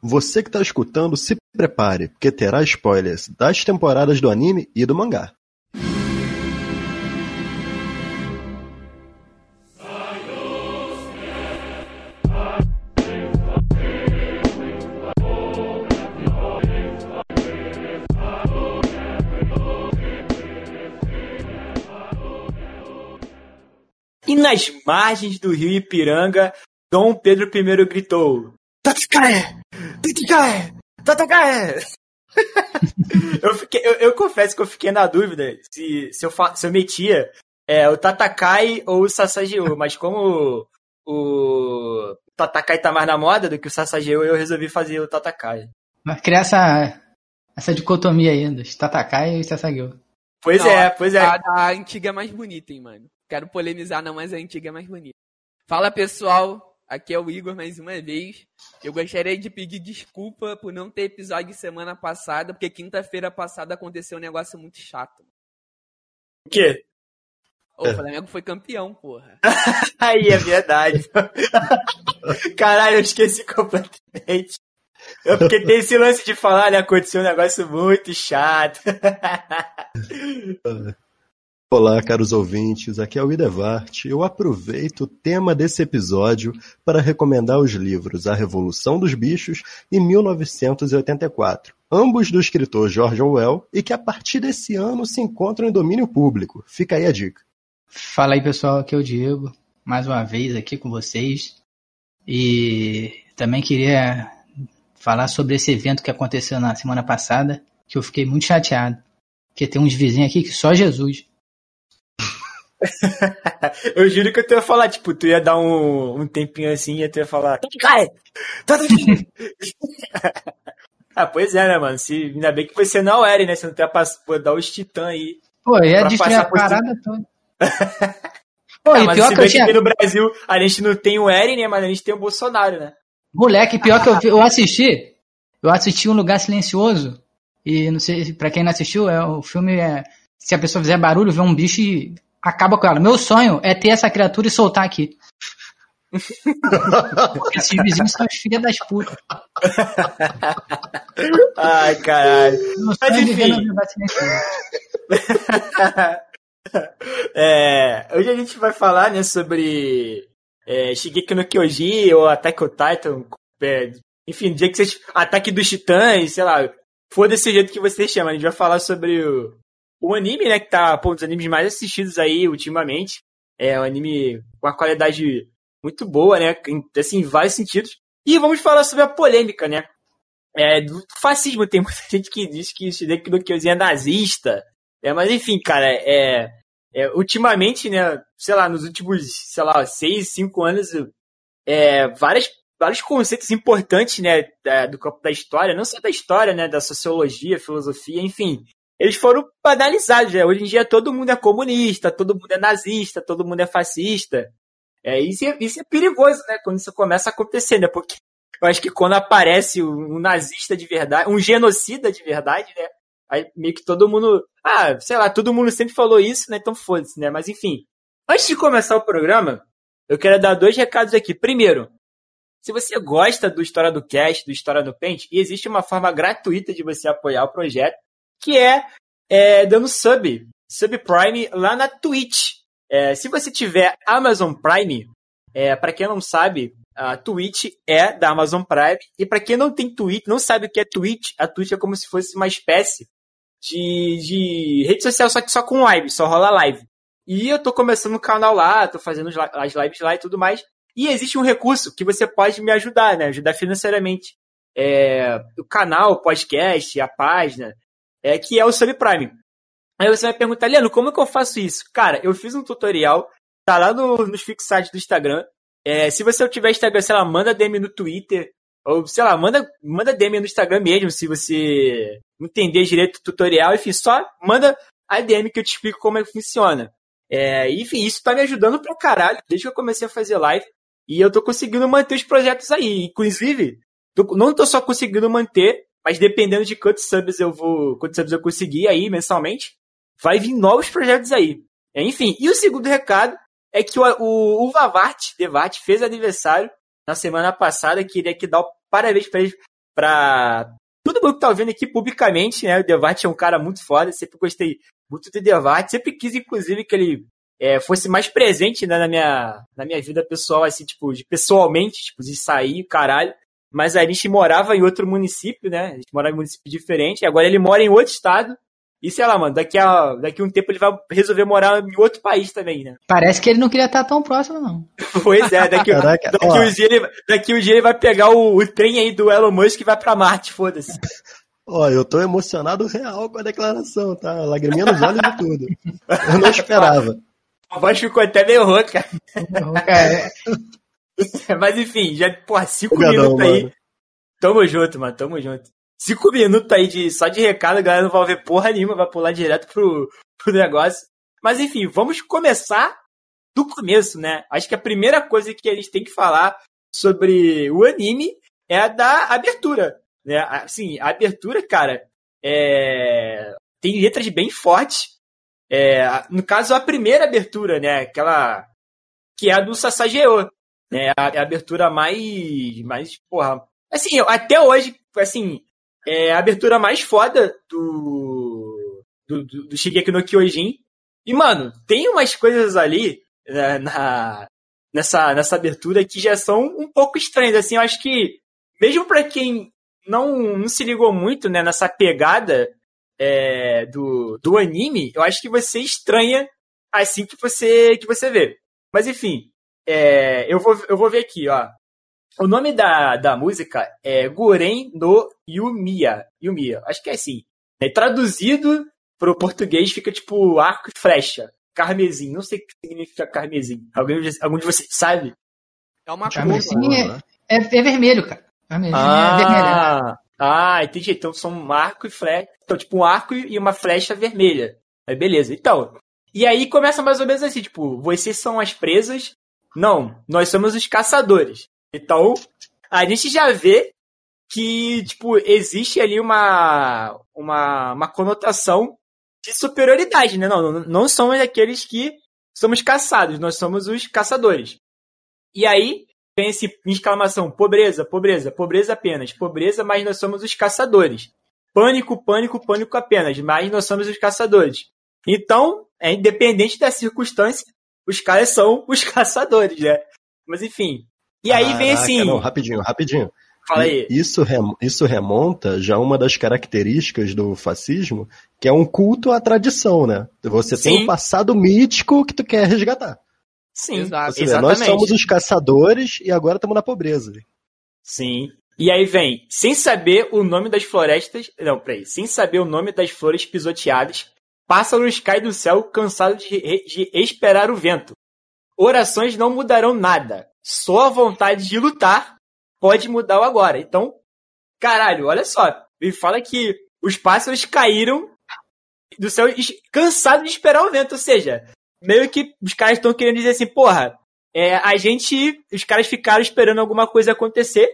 Você que está escutando, se prepare, porque terá spoilers das temporadas do anime e do mangá. E nas margens do rio Ipiranga, Dom Pedro I gritou: Tatsukae! Tatsukae! Tatsukae! eu, fiquei, eu, eu, confesso que eu fiquei na dúvida se, se, eu, se eu metia é, o Tatakai ou o Sasageo, mas como o, o Tatakai tá mais na moda do que o Sasageo, eu resolvi fazer o Tatakai. Mas criar essa, essa dicotomia aí dos Tatakai e Sasageo. Pois não, é, pois é. A, a antiga é mais bonita, hein, mano. Quero polemizar não, mas a antiga é mais bonita. Fala pessoal, Aqui é o Igor mais uma vez. Eu gostaria de pedir desculpa por não ter episódio semana passada, porque quinta-feira passada aconteceu um negócio muito chato. O quê? O Flamengo foi campeão, porra. Aí é verdade. Caralho, eu esqueci completamente. É porque tem esse lance de falar, né? Aconteceu um negócio muito chato. Olá, caros ouvintes, aqui é o Idevart. Eu aproveito o tema desse episódio para recomendar os livros A Revolução dos Bichos e 1984, ambos do escritor George Orwell e que a partir desse ano se encontram em domínio público. Fica aí a dica. Fala aí, pessoal, aqui é o Diego, mais uma vez aqui com vocês. E também queria falar sobre esse evento que aconteceu na semana passada, que eu fiquei muito chateado. Porque tem uns vizinhos aqui que só Jesus. Eu juro que eu ia falar, tipo, tu ia dar um, um tempinho assim e tu ia falar. ah, pois é, né, mano? Se, ainda bem que você não era, né? Você não ia pô, dar os titãs aí. Pô, ia destruir a parada toda. Pô, ah, e pior que eu tinha... no Brasil a gente não tem o Eren, né? Mas a gente tem o Bolsonaro, né? Moleque, pior que eu, eu assisti. Eu assisti Um Lugar Silencioso. E não sei, pra quem não assistiu, é, o filme é. Se a pessoa fizer barulho, vê um bicho e acaba com ela. Meu sonho é ter essa criatura e soltar aqui. Esses vizinhos são os filhos das putas. Ai, caralho. Mas é enfim. é, hoje a gente vai falar né, sobre é, Shigeki no Kyoji ou Attack on Titan. É, enfim, dia que vocês. Ataque dos Titãs, sei lá. For desse jeito que vocês chamam. A gente vai falar sobre o, o anime, né, que tá, pô, um dos animes mais assistidos aí ultimamente. É um anime com uma qualidade muito boa, né, assim, em vários sentidos. E vamos falar sobre a polêmica, né, é, do fascismo. Tem muita gente que diz que Shideki no Kyojin é nazista. É, mas enfim, cara, é, é, ultimamente, né, sei lá, nos últimos, sei lá, seis, cinco anos, é, várias, vários conceitos importantes, né, da, do campo da história, não só da história, né, da sociologia, filosofia, enfim, eles foram banalizados. Né? Hoje em dia todo mundo é comunista, todo mundo é nazista, todo mundo é fascista. É, isso, é, isso é perigoso, né? Quando isso começa a acontecer, né? Porque eu acho que quando aparece um nazista de verdade, um genocida de verdade, né? Aí meio que todo mundo. Ah, sei lá, todo mundo sempre falou isso, né? Então foda-se, né? Mas enfim. Antes de começar o programa, eu quero dar dois recados aqui. Primeiro, se você gosta do História do Cast, do História do Paint, existe uma forma gratuita de você apoiar o projeto que é, é dando sub, subprime lá na Twitch. É, se você tiver Amazon Prime, é, para quem não sabe, a Twitch é da Amazon Prime. E para quem não tem Twitch, não sabe o que é Twitch, a Twitch é como se fosse uma espécie de, de rede social, só que só com live, só rola live. E eu tô começando o canal lá, tô fazendo as lives lá e tudo mais. E existe um recurso que você pode me ajudar, né? Ajudar financeiramente. É, o canal, o podcast, a página é, que é o subprime. Aí você vai perguntar, Leandro, como é que eu faço isso? Cara, eu fiz um tutorial, tá lá no, nos fixados do Instagram. É, se você tiver Instagram, sei lá, manda DM no Twitter, ou sei lá, manda, manda DM no Instagram mesmo, se você entender direito o tutorial, enfim, só manda a DM que eu te explico como é que funciona. É, enfim, isso tá me ajudando pra caralho, desde que eu comecei a fazer live, e eu tô conseguindo manter os projetos aí. Inclusive, tô, não tô só conseguindo manter, mas dependendo de quantos subs eu vou, quantos subs eu conseguir aí mensalmente, vai vir novos projetos aí. Enfim, e o segundo recado é que o, o, o Vavart, Devart, fez aniversário na semana passada. Queria aqui dar parabéns para ele. pra todo mundo que tá ouvindo aqui publicamente, né? O Devart é um cara muito foda, sempre gostei muito do Devart, sempre quis, inclusive, que ele é, fosse mais presente né, na, minha, na minha vida pessoal, assim, tipo, de, pessoalmente, tipo, de sair, caralho. Mas a gente morava em outro município, né? A gente morava em um município diferente, agora ele mora em outro estado. E sei lá, mano, daqui a, daqui a um tempo ele vai resolver morar em outro país também, né? Parece que ele não queria estar tão próximo, não. pois é, daqui, Caraca, daqui, um dia ele, daqui um dia ele vai pegar o, o trem aí do Elon Musk e vai pra Marte, foda-se. Ó, eu tô emocionado real com a declaração, tá? Lagriminha nos olhos e tudo. Eu não esperava. A voz ficou até meio rouca. é. Mas enfim, já, porra, cinco Obrigadão, minutos aí. Mano. Tamo junto, mano, tamo junto. Cinco minutos aí de, só de recado, a galera não vai ver porra nenhuma, vai pular direto pro, pro negócio. Mas enfim, vamos começar do começo, né? Acho que a primeira coisa que a gente tem que falar sobre o anime é a da abertura. Né? Assim, a abertura, cara, é... tem letras bem fortes. É, no caso, a primeira abertura, né? Aquela que é a do Sasageo, né? A, a, abertura mais, mais, porra, assim, até hoje, assim, é a abertura mais foda do do, do, do Shigeki no Kyojin. E mano, tem umas coisas ali né, na nessa nessa abertura que já são um pouco estranhas, assim, eu acho que mesmo para quem não, não se ligou muito, né, nessa pegada é, do, do anime, eu acho que você estranha assim que você que você vê. Mas enfim, é, eu, vou, eu vou ver aqui, ó. O nome da, da música é Guren no Yumiya. Yumiya, acho que é assim. É, traduzido para o português fica tipo arco e flecha. Carmesim, não sei o que significa carmesim. Alguém, algum de vocês sabe? É uma carmesim é, é, é, vermelho, cara. Carmesim ah, é vermelho. Ah, entendi. Então são um arco e flecha. Então, tipo, um arco e uma flecha vermelha. Aí, beleza. Então. E aí começa mais ou menos assim, tipo, vocês são as presas. Não, nós somos os caçadores. Então, a gente já vê que, tipo, existe ali uma, uma, uma conotação de superioridade, né? Não, não, somos aqueles que somos caçados, nós somos os caçadores. E aí, tem esse exclamação, pobreza, pobreza, pobreza apenas, pobreza, mas nós somos os caçadores. Pânico, pânico, pânico apenas, mas nós somos os caçadores. Então, é independente da circunstância, os caras são os caçadores, né? Mas enfim. E aí Caraca, vem assim. Não, rapidinho, rapidinho. Fala aí. Isso, isso remonta já a uma das características do fascismo, que é um culto à tradição, né? Você Sim. tem um passado mítico que tu quer resgatar. Sim, Exato. exatamente. Nós somos os caçadores e agora estamos na pobreza. Sim. E aí vem, sem saber o nome das florestas. Não, peraí. Sem saber o nome das flores pisoteadas, pássaros caem do céu cansados de, de esperar o vento. Orações não mudarão nada. Só a vontade de lutar pode mudar o agora. Então, caralho, olha só. Me fala que os pássaros caíram do céu cansados de esperar o vento. Ou seja, meio que os caras estão querendo dizer assim, porra, é, a gente, os caras ficaram esperando alguma coisa acontecer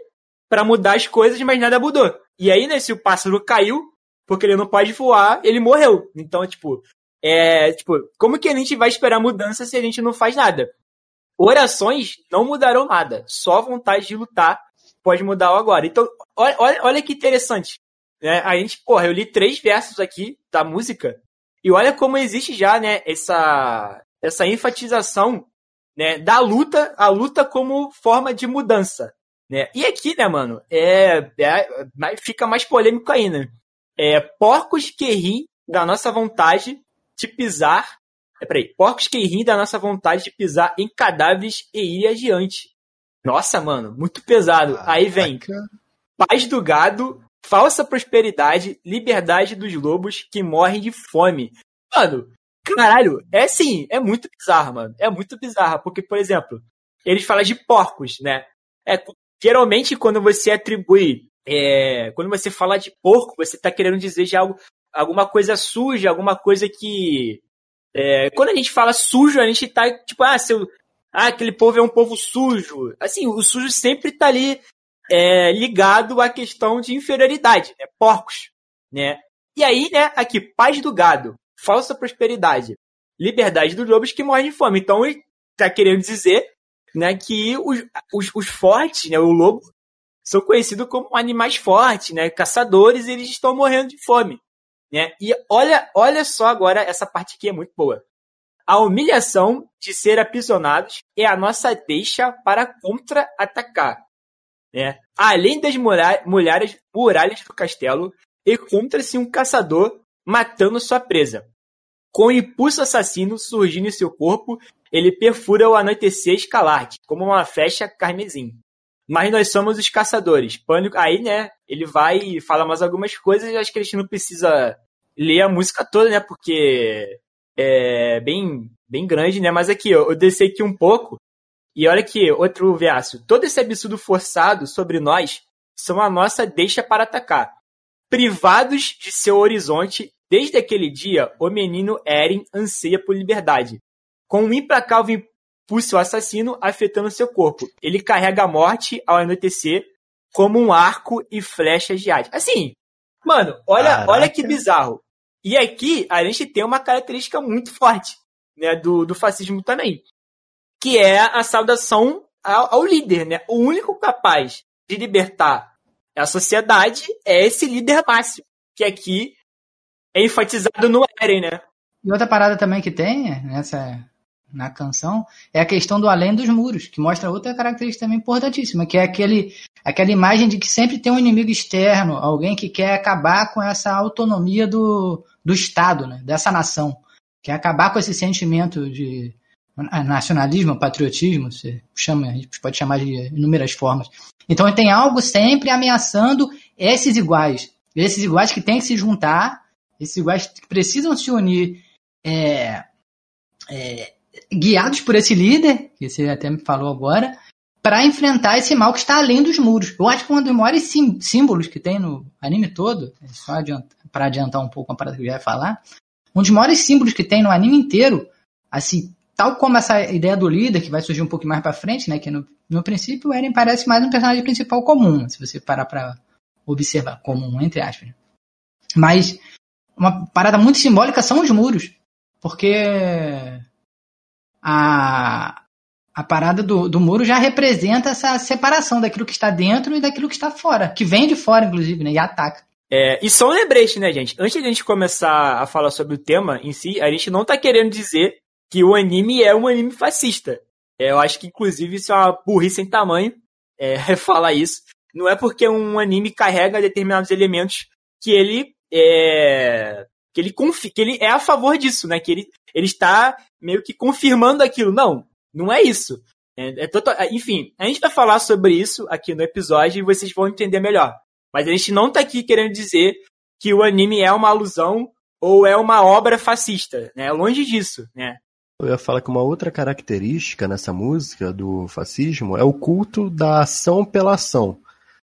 para mudar as coisas, mas nada mudou. E aí, né, se o pássaro caiu, porque ele não pode voar, ele morreu. Então, tipo, é, tipo, como que a gente vai esperar mudança se a gente não faz nada? Orações não mudarão nada, só vontade de lutar pode mudar o agora. Então, olha, olha, olha que interessante. Né? A gente, porra, eu li três versos aqui da música e olha como existe já, né, essa, essa enfatização né, da luta, a luta como forma de mudança. Né? E aqui, né, mano, é, é fica mais polêmico ainda. É, porcos que riem da nossa vontade de pisar. É, peraí, porcos que riem da nossa vontade de pisar em cadáveres e ir adiante. Nossa, mano, muito pesado. Aí vem paz do gado, falsa prosperidade, liberdade dos lobos que morrem de fome. Mano, caralho, é assim, é muito bizarro, mano. É muito bizarro, porque, por exemplo, eles falam de porcos, né? É, geralmente, quando você atribui, é, quando você fala de porco, você tá querendo dizer de algo, alguma coisa suja, alguma coisa que. É, quando a gente fala sujo, a gente tá tipo, ah, seu, ah, aquele povo é um povo sujo. Assim, o sujo sempre tá ali é, ligado à questão de inferioridade, né? Porcos, né? E aí, né, aqui, paz do gado, falsa prosperidade, liberdade dos lobos que morrem de fome. Então, ele tá querendo dizer, né, que os, os, os fortes, né, o lobo, são conhecidos como animais fortes, né? Caçadores, e eles estão morrendo de fome, né? E olha, olha só agora essa parte aqui é muito boa. A humilhação de ser aprisionados é a nossa deixa para contra-atacar. Né? Além das muralhas, muralhas do castelo, encontra-se um caçador matando sua presa. Com o impulso assassino surgindo em seu corpo, ele perfura o anoitecer escalarte, como uma flecha carmesim. Mas nós somos os caçadores. Pânico. Aí, né, ele vai e fala mais algumas coisas. Acho que a gente não precisa ler a música toda, né? Porque é bem, bem grande, né? Mas aqui, eu desci aqui um pouco. E olha aqui, outro verso. Todo esse absurdo forçado sobre nós são a nossa deixa para atacar. Privados de seu horizonte, desde aquele dia, o menino Eren anseia por liberdade. Com um implacável impulso assassino afetando seu corpo, ele carrega a morte ao anoitecer como um arco e flechas de arte. Assim, mano, olha, olha que bizarro. E aqui a gente tem uma característica muito forte né, do, do fascismo também, que é a saudação ao, ao líder. Né? O único capaz de libertar a sociedade é esse líder máximo, que aqui é enfatizado no Eren, né? E outra parada também que tem nessa na canção é a questão do além dos muros, que mostra outra característica também importantíssima, que é aquele, aquela imagem de que sempre tem um inimigo externo, alguém que quer acabar com essa autonomia do, do Estado, né, dessa nação, quer acabar com esse sentimento de nacionalismo, patriotismo, você chama, a gente pode chamar de inúmeras formas. Então tem algo sempre ameaçando esses iguais, esses iguais que têm que se juntar, esses iguais que precisam se unir é, é, guiados por esse líder, que você até me falou agora, para enfrentar esse mal que está além dos muros. Eu acho que um dos maiores sim, símbolos que tem no anime todo, é só para adiantar um pouco a parada que eu já ia falar, um dos maiores símbolos que tem no anime inteiro, assim, tal como essa ideia do líder, que vai surgir um pouco mais para frente, né, que no, no princípio o Eren parece mais um personagem principal comum, se você parar para observar, comum, entre aspas. Mas uma parada muito simbólica são os muros, porque a, a parada do, do muro já representa essa separação daquilo que está dentro e daquilo que está fora, que vem de fora, inclusive, né, e ataca. É, e só um lembrete, né, gente? Antes de a gente começar a falar sobre o tema em si, a gente não tá querendo dizer que o anime é um anime fascista. É, eu acho que, inclusive, isso é uma burrice sem tamanho é, falar isso. Não é porque um anime carrega determinados elementos que ele é, que ele confia, que ele é a favor disso, né? Que ele, ele está meio que confirmando aquilo. Não, não é isso. É, é total, é, enfim, a gente vai falar sobre isso aqui no episódio e vocês vão entender melhor. Mas a gente não está aqui querendo dizer que o anime é uma alusão ou é uma obra fascista, né? Longe disso, né? Eu ia falar que uma outra característica nessa música do fascismo é o culto da ação pela ação.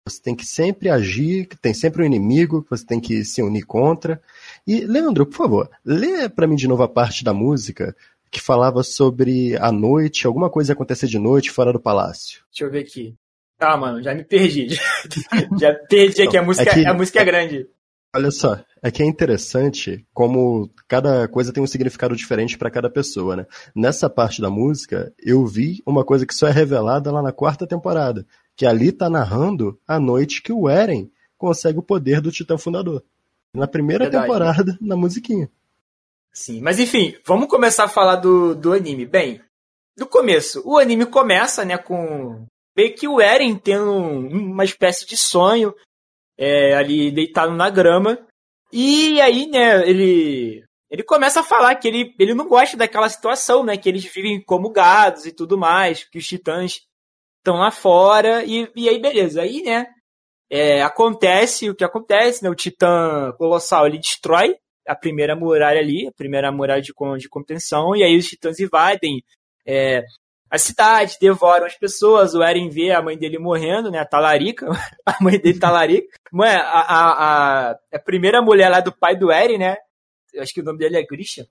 Você tem que sempre agir, tem sempre um inimigo que você tem que se unir contra. E, Leandro, por favor, lê para mim de novo a parte da música que falava sobre a noite, alguma coisa acontecer de noite fora do palácio. Deixa eu ver aqui. Tá, mano, já me perdi. já perdi aqui, a música, é que, a música é grande. Olha só, é que é interessante como cada coisa tem um significado diferente para cada pessoa, né? Nessa parte da música, eu vi uma coisa que só é revelada lá na quarta temporada, que ali tá narrando a noite que o Eren consegue o poder do Titã Fundador. Na primeira Verdade. temporada, na musiquinha. Sim, mas enfim, vamos começar a falar do, do anime. Bem, do começo, o anime começa, né, com meio que o Eren tendo uma espécie de sonho é, ali deitado na grama. E aí, né, ele ele começa a falar que ele, ele não gosta daquela situação, né, que eles vivem como gados e tudo mais, que os titãs estão lá fora e, e aí beleza. Aí, né, é, acontece o que acontece, né? O Titã Colossal ele destrói a primeira muralha ali, a primeira muralha de, de contenção, e aí os Titãs invadem é, a cidade, devoram as pessoas. O Eren vê a mãe dele morrendo, né? A Talarica, a mãe dele Talarica. Mãe, a, a, a, a primeira mulher lá do pai do Eren, né? Eu acho que o nome dele é Grisha.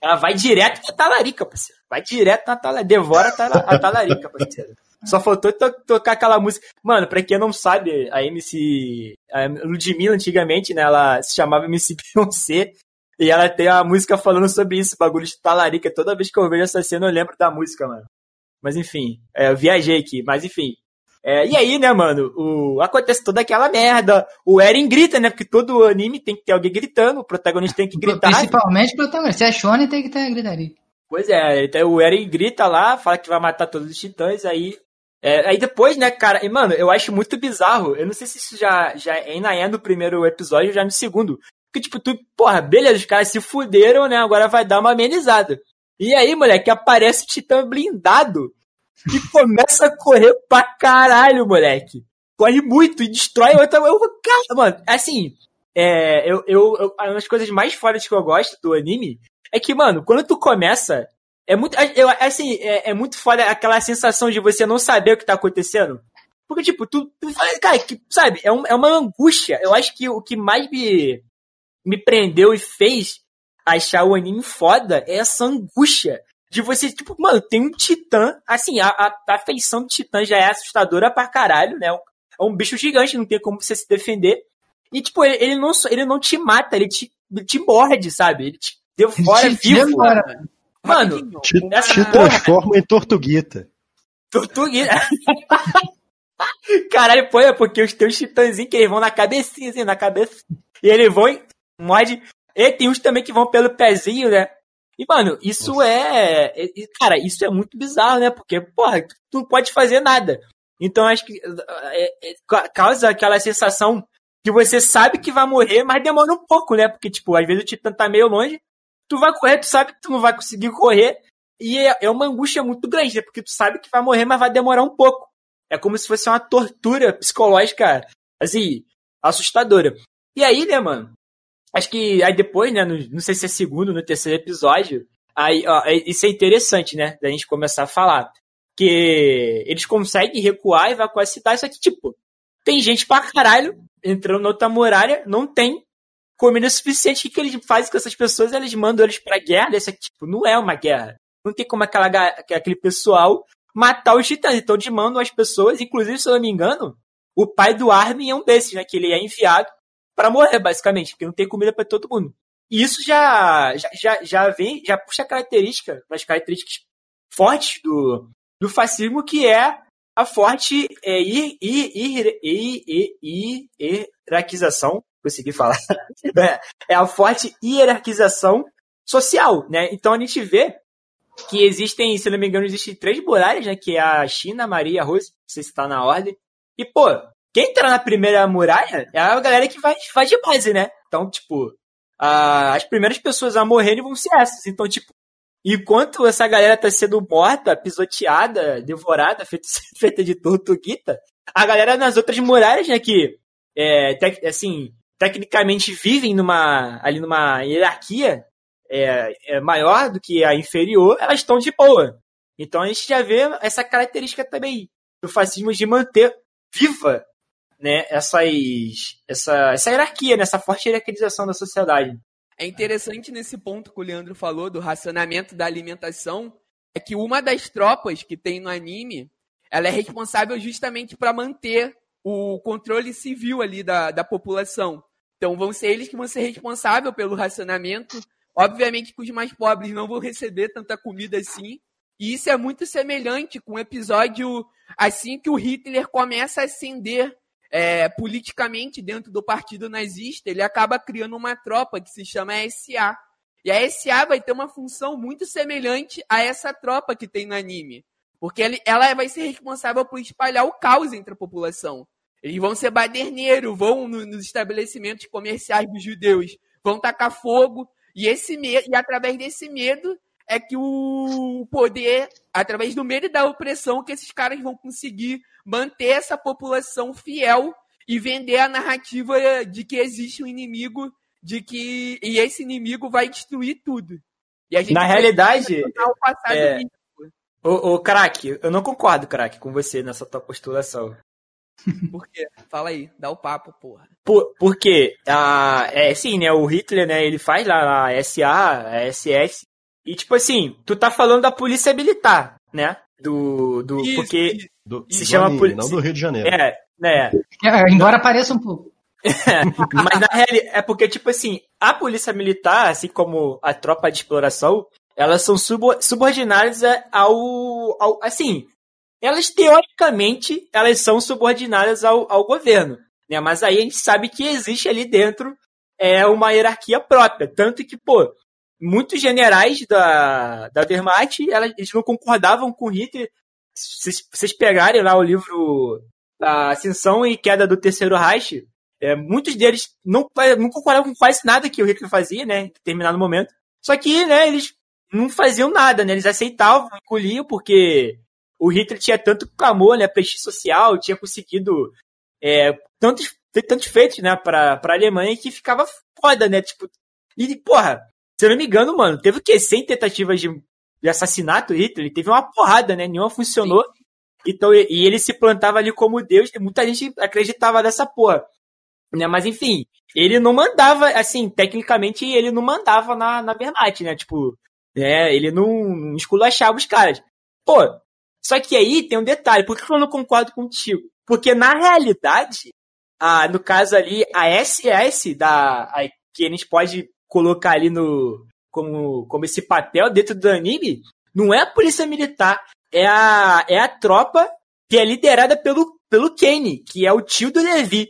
Ela vai direto na Talarica, parceiro. Vai direto na Talarica. Devora a Talarica, parceiro. Só faltou to tocar aquela música. Mano, pra quem não sabe, a MC. A Ludmilla, antigamente, né? Ela se chamava MC Beyoncé. E ela tem a música falando sobre isso, bagulho de talarica. Toda vez que eu vejo essa cena, eu lembro da música, mano. Mas enfim, é, eu viajei aqui. Mas enfim. É, e aí, né, mano, o, acontece toda aquela merda. O Eren grita, né? Porque todo anime tem que ter alguém gritando, o protagonista tem que gritar. Principalmente o protagonista. Se é Shonen, tem que ter gritaria. Pois é, então o Eren grita lá, fala que vai matar todos os titãs, aí. É, aí depois, né, cara, e, mano, eu acho muito bizarro. Eu não sei se isso já, já ainda é no primeiro episódio ou já no segundo. Porque, tipo, tu, porra, beleza, os caras se fuderam, né? Agora vai dar uma amenizada. E aí, moleque, aparece o titã blindado e começa a correr pra caralho, moleque. Corre muito e destrói outra. Eu, cara, mano, assim, é, eu, eu, eu, uma das coisas mais fodas que eu gosto do anime é que, mano, quando tu começa, é muito, eu, assim, é, é muito foda aquela sensação de você não saber o que tá acontecendo. Porque, tipo, tu, tu cara, que, sabe, é, um, é uma angústia. Eu acho que o que mais me, me prendeu e fez achar o anime foda é essa angústia de você, tipo, mano, tem um titã, assim, a, a, a feição do titã já é assustadora pra caralho, né? É um bicho gigante, não tem como você se defender. E, tipo, ele, ele não, ele não te mata, ele te, te morde, sabe? Ele te devora Ele te vivo. devora. Mano, Te, te porra- transforma em tortuguita. tortuguita. Caralho, pô, é porque os teus titãzinhos que eles vão na cabecinha, assim, na cabeça. E eles vão e morde. E tem uns também que vão pelo pezinho, né? E, mano, isso é, é- é- Cara, isso é muito bizarro, né? Porque, porra, tu não pode fazer nada. Então, acho que é, é, ca- causa aquela sensação que você sabe que vai morrer, mas demora um pouco, né? Porque, tipo, às vezes o titã tá meio longe, tu vai correr, tu sabe que tu não vai conseguir correr, e é, é uma angústia muito grande, né? Porque tu sabe que vai morrer, mas vai demorar um pouco. É como se fosse uma tortura psicológica, assim, assustadora. E aí, né, mano? Acho que aí depois, né, no- não sei se é segundo, no terceiro episódio, aí, ó, é- isso é interessante, né, da gente começar a falar. Que eles conseguem recuar e evacuar a cidade, só que, tipo, tem gente pra caralho entrando na outra muralha, não tem comida suficiente. O que, que eles fazem com essas pessoas? Eles mandam eles pra guerra. Essa, tipo, não é uma guerra. Não tem como aquela, aquele pessoal matar os titãs. Então eles mandam as pessoas, inclusive, se eu não me engano, o pai do Armin é um desses, né? Que ele é enviado pra morrer, basicamente, porque não tem comida pra todo mundo. E isso já, já, já, vem, já puxa a característica, das características fortes do, do fascismo, que é a forte é, hierarquização, consegui falar, é, é a forte hierarquização social, né? Então a gente vê que existem, se não me engano, existem três muralhas, né? Que é a China, a Maria a Rose, não sei se tá na ordem. E, pô, quem entra na primeira muralha é a galera que vai, vai de base, né? Então, tipo, a- as primeiras pessoas a morrerem vão ser essas. Então, tipo, enquanto essa galera tá sendo morta, pisoteada, devorada, feita, feita de tortuguita, a galera nas outras muralhas, né, que, é, assim, tecnicamente vivem numa, ali numa hierarquia é, é maior do que a inferior, elas estão de boa. Então a gente já vê essa característica também do fascismo de manter viva né, essas, essa, essa hierarquia, né, essa forte hierarquização da sociedade. É interessante nesse ponto que o Leandro falou do racionamento da alimentação, é que uma das tropas que tem no anime, ela é responsável justamente para manter o controle civil ali da, da população. Então vão ser eles que vão ser responsáveis pelo racionamento. Obviamente que os mais pobres não vão receber tanta comida assim. E isso é muito semelhante com o episódio assim que o Hitler começa a ascender é, politicamente dentro do partido nazista, ele acaba criando uma tropa que se chama SA. E a SA vai ter uma função muito semelhante a essa tropa que tem no anime. Porque ela vai ser responsável por espalhar o caos entre a população. Eles vão ser baderneiros, vão no- nos estabelecimentos comerciais dos judeus, vão tacar fogo, e esse medo, e através desse medo é que o poder, através do medo e da opressão, que esses caras vão conseguir manter essa população fiel e vender a narrativa de que existe um inimigo, de que e esse inimigo vai destruir tudo. E a gente Na realidade, passado é. Ô, ô craque, eu não concordo, craque, com você nessa tua postulação. Por quê? Fala aí, dá o papo, porra. Por, porque, ah, é sim, né, o Hitler, né, ele faz lá a SA, a SS, e tipo assim, tu tá falando da polícia militar, né, do, do Isso, porque, isso. Do, Se do chama anime, polícia- não do Rio de Janeiro. é, né, É, Embora pareça um pouco. mas na realidade, é porque, tipo assim, a polícia militar, assim como a tropa de exploração, elas são subo- subordinadas ao, ao, assim, elas teoricamente elas são subordinadas ao, ao governo, né? Mas aí a gente sabe que existe ali dentro é uma hierarquia própria, tanto que pô, muitos generais da, da Wehrmacht, elas, eles não concordavam com Hitler. Se vocês pegarem lá o livro da Ascensão e Queda do Terceiro Reich, é, muitos deles não, não concordavam com quase nada que o Hitler fazia, né, em determinado momento. Só que, né, eles não faziam nada, né, eles aceitavam, encolhiam, porque o Hitler tinha tanto clamor, né, prestígio social, tinha conseguido é, tantos, tantos feitos, né, pra, pra Alemanha que ficava foda, né, tipo, e, porra, se eu não me engano, mano, teve o quê? 100 tentativas de, de assassinato Hitler, ele teve uma porrada, né, nenhuma funcionou, então, e, e ele se plantava ali como Deus, e muita gente acreditava dessa porra. Né? Mas enfim, ele não mandava, assim, tecnicamente ele não mandava na, na Wehrmacht, né? Tipo, né? ele não, não esculachava os caras. Pô, só que aí tem um detalhe, por que eu não concordo contigo? Porque na realidade, a, no caso ali, a SS, da, a, que a gente pode colocar ali no, como, como esse papel dentro do anime, não é a polícia militar, é a, é a tropa que é liderada pelo, pelo Kane, que é o tio do Levi.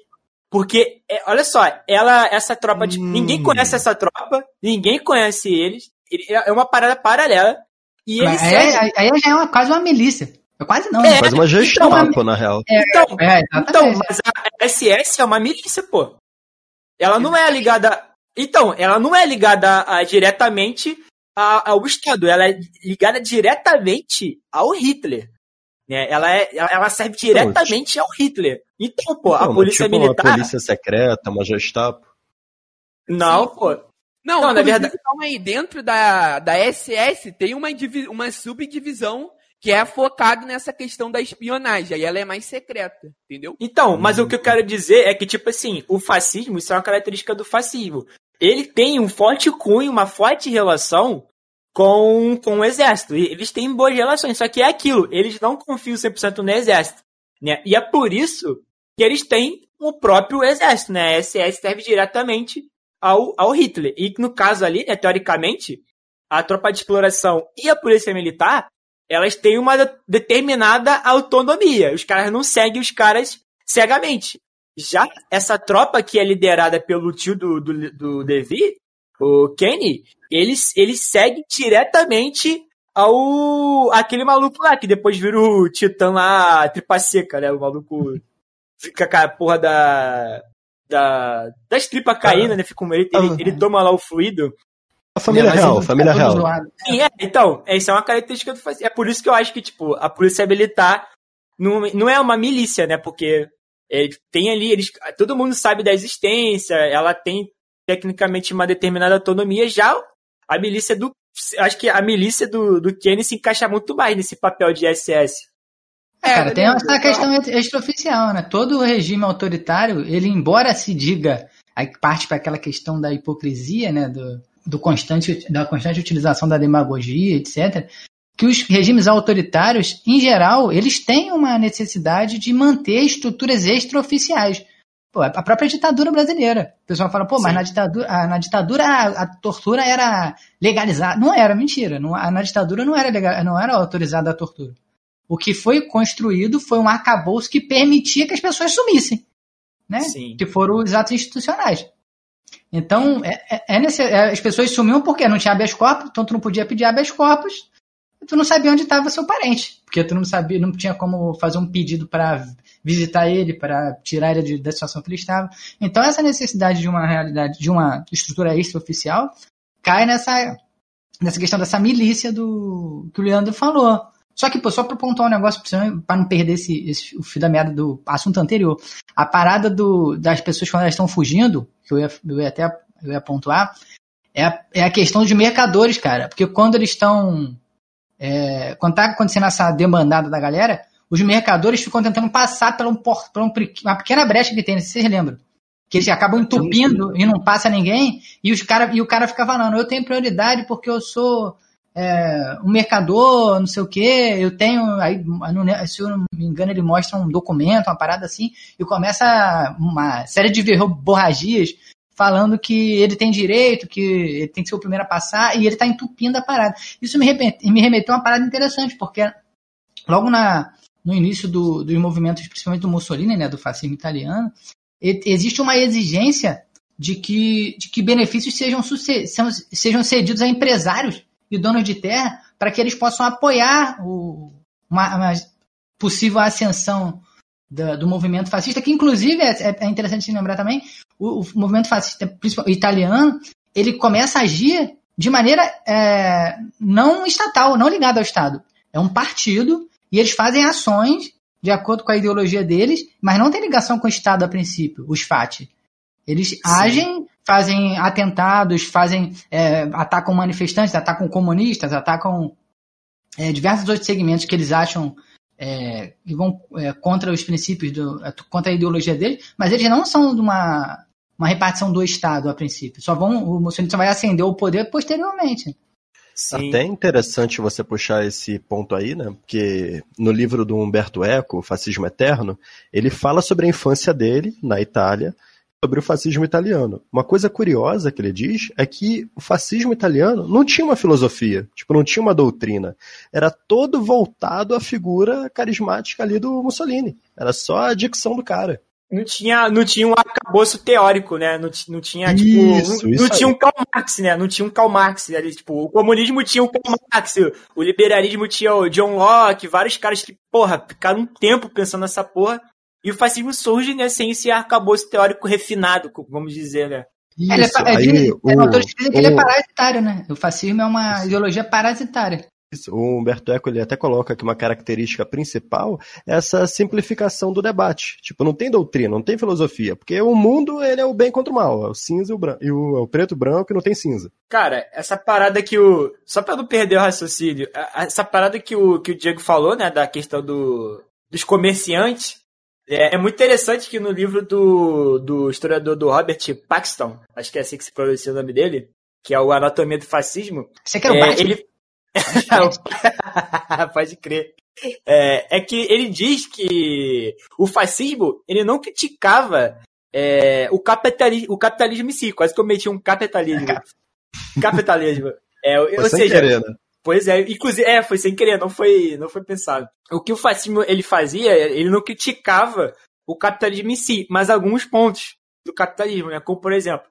Porque, é, olha só, ela, essa tropa, de, hum. ninguém conhece essa tropa, ninguém conhece eles, é uma parada paralela. E eles aí, aí, aí já é uma, quase uma milícia. É quase não. É, quase uma gestapo, então, na real. É, então, é, então, mas a SS é uma milícia, pô. Ela não é ligada. Então, ela não é ligada a, diretamente a, ao Estado, ela é ligada diretamente ao Hitler. Né? Ela, é, ela serve diretamente ao Hitler. Então, pô, a polícia tipo militar. Uma polícia secreta, uma gestapo. Não, Sim. pô. Não, não na verdade. Aí, dentro da, da SS tem uma, uma subdivisão que é focado nessa questão da espionagem. Aí ela é mais secreta, entendeu? Então, mas o que eu quero dizer é que, tipo assim, o fascismo, isso é uma característica do fascismo. Ele tem um forte cunho, uma forte relação com, com o exército. E eles têm boas relações, só que é aquilo, eles não confiam 100% no exército. Né? E é por isso que eles têm o próprio exército, né? A SS serve diretamente ao, ao Hitler. E no caso ali, né, teoricamente, a tropa de exploração e a polícia militar, elas têm uma determinada autonomia. Os caras não seguem os caras cegamente. Já essa tropa que é liderada pelo tio do, do, do o Kenny, ele, ele segue diretamente ao aquele maluco lá, que depois vira o Titã lá, tripa seca, né? O maluco fica com a porra da. Da das tripas caindo, ah, né? Fica, ele, ele, ele, toma lá o fluido. A família é, real, família real. Sim, é, então, essa é uma característica do É por isso que eu acho que, tipo, a polícia militar não, não é uma milícia, né? Porque é, tem ali, eles, todo mundo sabe da existência, ela tem tecnicamente uma determinada autonomia, já a milícia do. Acho que a milícia do, do Kenny se encaixa muito mais nesse papel de SS. É, cara, tem essa questão extraoficial, né? Todo regime autoritário, ele, embora se diga, aí parte para aquela questão da hipocrisia, né? Do, do constante, da constante utilização da demagogia, etc., que os regimes autoritários, em geral, eles têm uma necessidade de manter estruturas extraoficiais. Pô, a própria ditadura brasileira. O pessoal fala, pô, mas na ditadura, a, na ditadura a, a, tortura era legalizada. Não era, mentira. Não, a, na ditadura não era, legal, não era autorizada a tortura. O que foi construído foi um arcabouço que permitia que as pessoas sumissem. Né? Sim. Que foram os atos institucionais. Então, é, é, é nesse, é, as pessoas sumiam porque não tinha habeas corpus, então tu não podia pedir habeas corpus, tu não sabia onde estava seu parente, porque tu não sabia, não tinha como fazer um pedido para visitar ele, para tirar ele da situação que ele estava. Então essa necessidade de uma realidade, de uma estrutura extraoficial, cai nessa, nessa questão dessa milícia do que o Leandro falou. Só que, pô, só para pontuar um negócio para não perder esse, esse, o fio da merda do assunto anterior. A parada do, das pessoas quando elas estão fugindo, que eu ia, eu ia até eu ia pontuar, é a, é a questão dos mercadores, cara. Porque quando eles estão. É, quando tá acontecendo essa demandada da galera, os mercadores ficam tentando passar por, um, por uma pequena brecha que tem, vocês lembram? Que eles acabam entupindo e não passa ninguém, e, os cara, e o cara fica falando, eu tenho prioridade porque eu sou é, um mercador, não sei o quê, eu tenho, aí, se eu não me engano, ele mostra um documento, uma parada assim, e começa uma série de borragias falando que ele tem direito, que ele tem que ser o primeiro a passar, e ele está entupindo a parada. Isso me, me remeteu a uma parada interessante, porque logo na, no início do, dos movimentos, principalmente do Mussolini, né, do fascismo italiano, existe uma exigência de que, de que benefícios sejam, sejam cedidos a empresários e donos de terra para que eles possam apoiar o, uma, uma possível ascensão do, do, movimento fascista, que inclusive é, é interessante se lembrar também, o, o movimento fascista italiano, ele começa a agir de maneira é, não estatal, não ligada ao Estado. É um partido e eles fazem ações de acordo com a ideologia deles, mas não tem ligação com o Estado a princípio, os FAT. Eles Sim. agem, fazem atentados, fazem é, atacam manifestantes, atacam comunistas, atacam é, diversos outros segmentos que eles acham é, que vão é, contra os princípios, do, contra a ideologia deles, mas eles não são de uma, uma repartição do Estado a princípio. Só vão, o Mussolini só vai ascender o poder posteriormente. Sim. Até interessante você puxar esse ponto aí, né? Porque no livro do Humberto Eco, O Fascismo Eterno, ele fala sobre a infância dele na Itália, sobre o fascismo italiano. Uma coisa curiosa que ele diz é que o fascismo italiano não tinha uma filosofia, tipo, não tinha uma doutrina. Era todo voltado à figura carismática ali do Mussolini. Era só a dicção do cara não tinha, não tinha um arcabouço teórico, né? Não, não tinha, tipo. Isso, não, não tinha um Karl Marx, né? Não tinha um Karl Marx ali. Tipo, o comunismo tinha o Karl Marx, o liberalismo tinha o John Locke, vários caras que, porra, ficaram um tempo pensando nessa porra. E o fascismo surge, né, sem esse arcabouço teórico refinado, vamos dizer, né? Isso, ele é, aí, é, o, que ele é parasitário, né? O fascismo é uma ideologia parasitária. O Humberto Eco ele até coloca que uma característica principal é essa simplificação do debate. Tipo, não tem doutrina, não tem filosofia, porque o mundo ele é o bem contra o mal, é o cinza e o, branco, e o, é o preto e branco e não tem cinza. Cara, essa parada que o. Só pra não perder o raciocínio, essa parada que o, que o Diego falou, né, da questão do, dos comerciantes, é, é, muito interessante que no livro do, do historiador do Robert Paxton, acho que é assim que se pronuncia o nome dele, que é o Anatomia do Fascismo. Você quer o é, ele Pode crer. É, é, que ele diz que o fascismo ele não criticava é, o, capitalismo, o capitalismo em si, quase que eu meti um capitalismo. capitalismo. É, ou seja, querer, né? Pois é, inclusive, é, foi sem querer, não foi, não foi pensado. O que o fascismo ele fazia, ele não criticava o capitalismo em si, mas alguns pontos do capitalismo, né? Como por exemplo,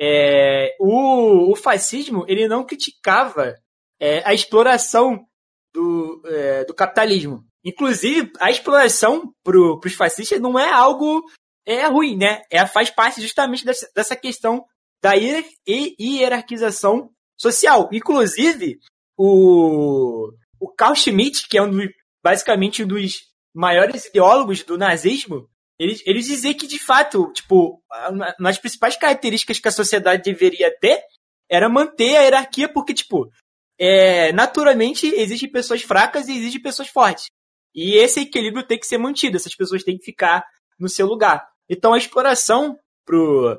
é, o, o fascismo ele não criticava é, a exploração do, é, do capitalismo. Inclusive, a exploração para os fascistas não é algo é ruim, né? É, faz parte justamente dessa, dessa questão da hierarquização social. Inclusive, o, o Carl Schmitt, que é um dos, basicamente um dos maiores ideólogos do nazismo, ele, ele dizia que, de fato, tipo, uma das principais características que a sociedade deveria ter era manter a hierarquia, porque, tipo, é, naturalmente existem pessoas fracas e existem pessoas fortes. E esse equilíbrio tem que ser mantido, essas pessoas têm que ficar no seu lugar. Então a exploração pro,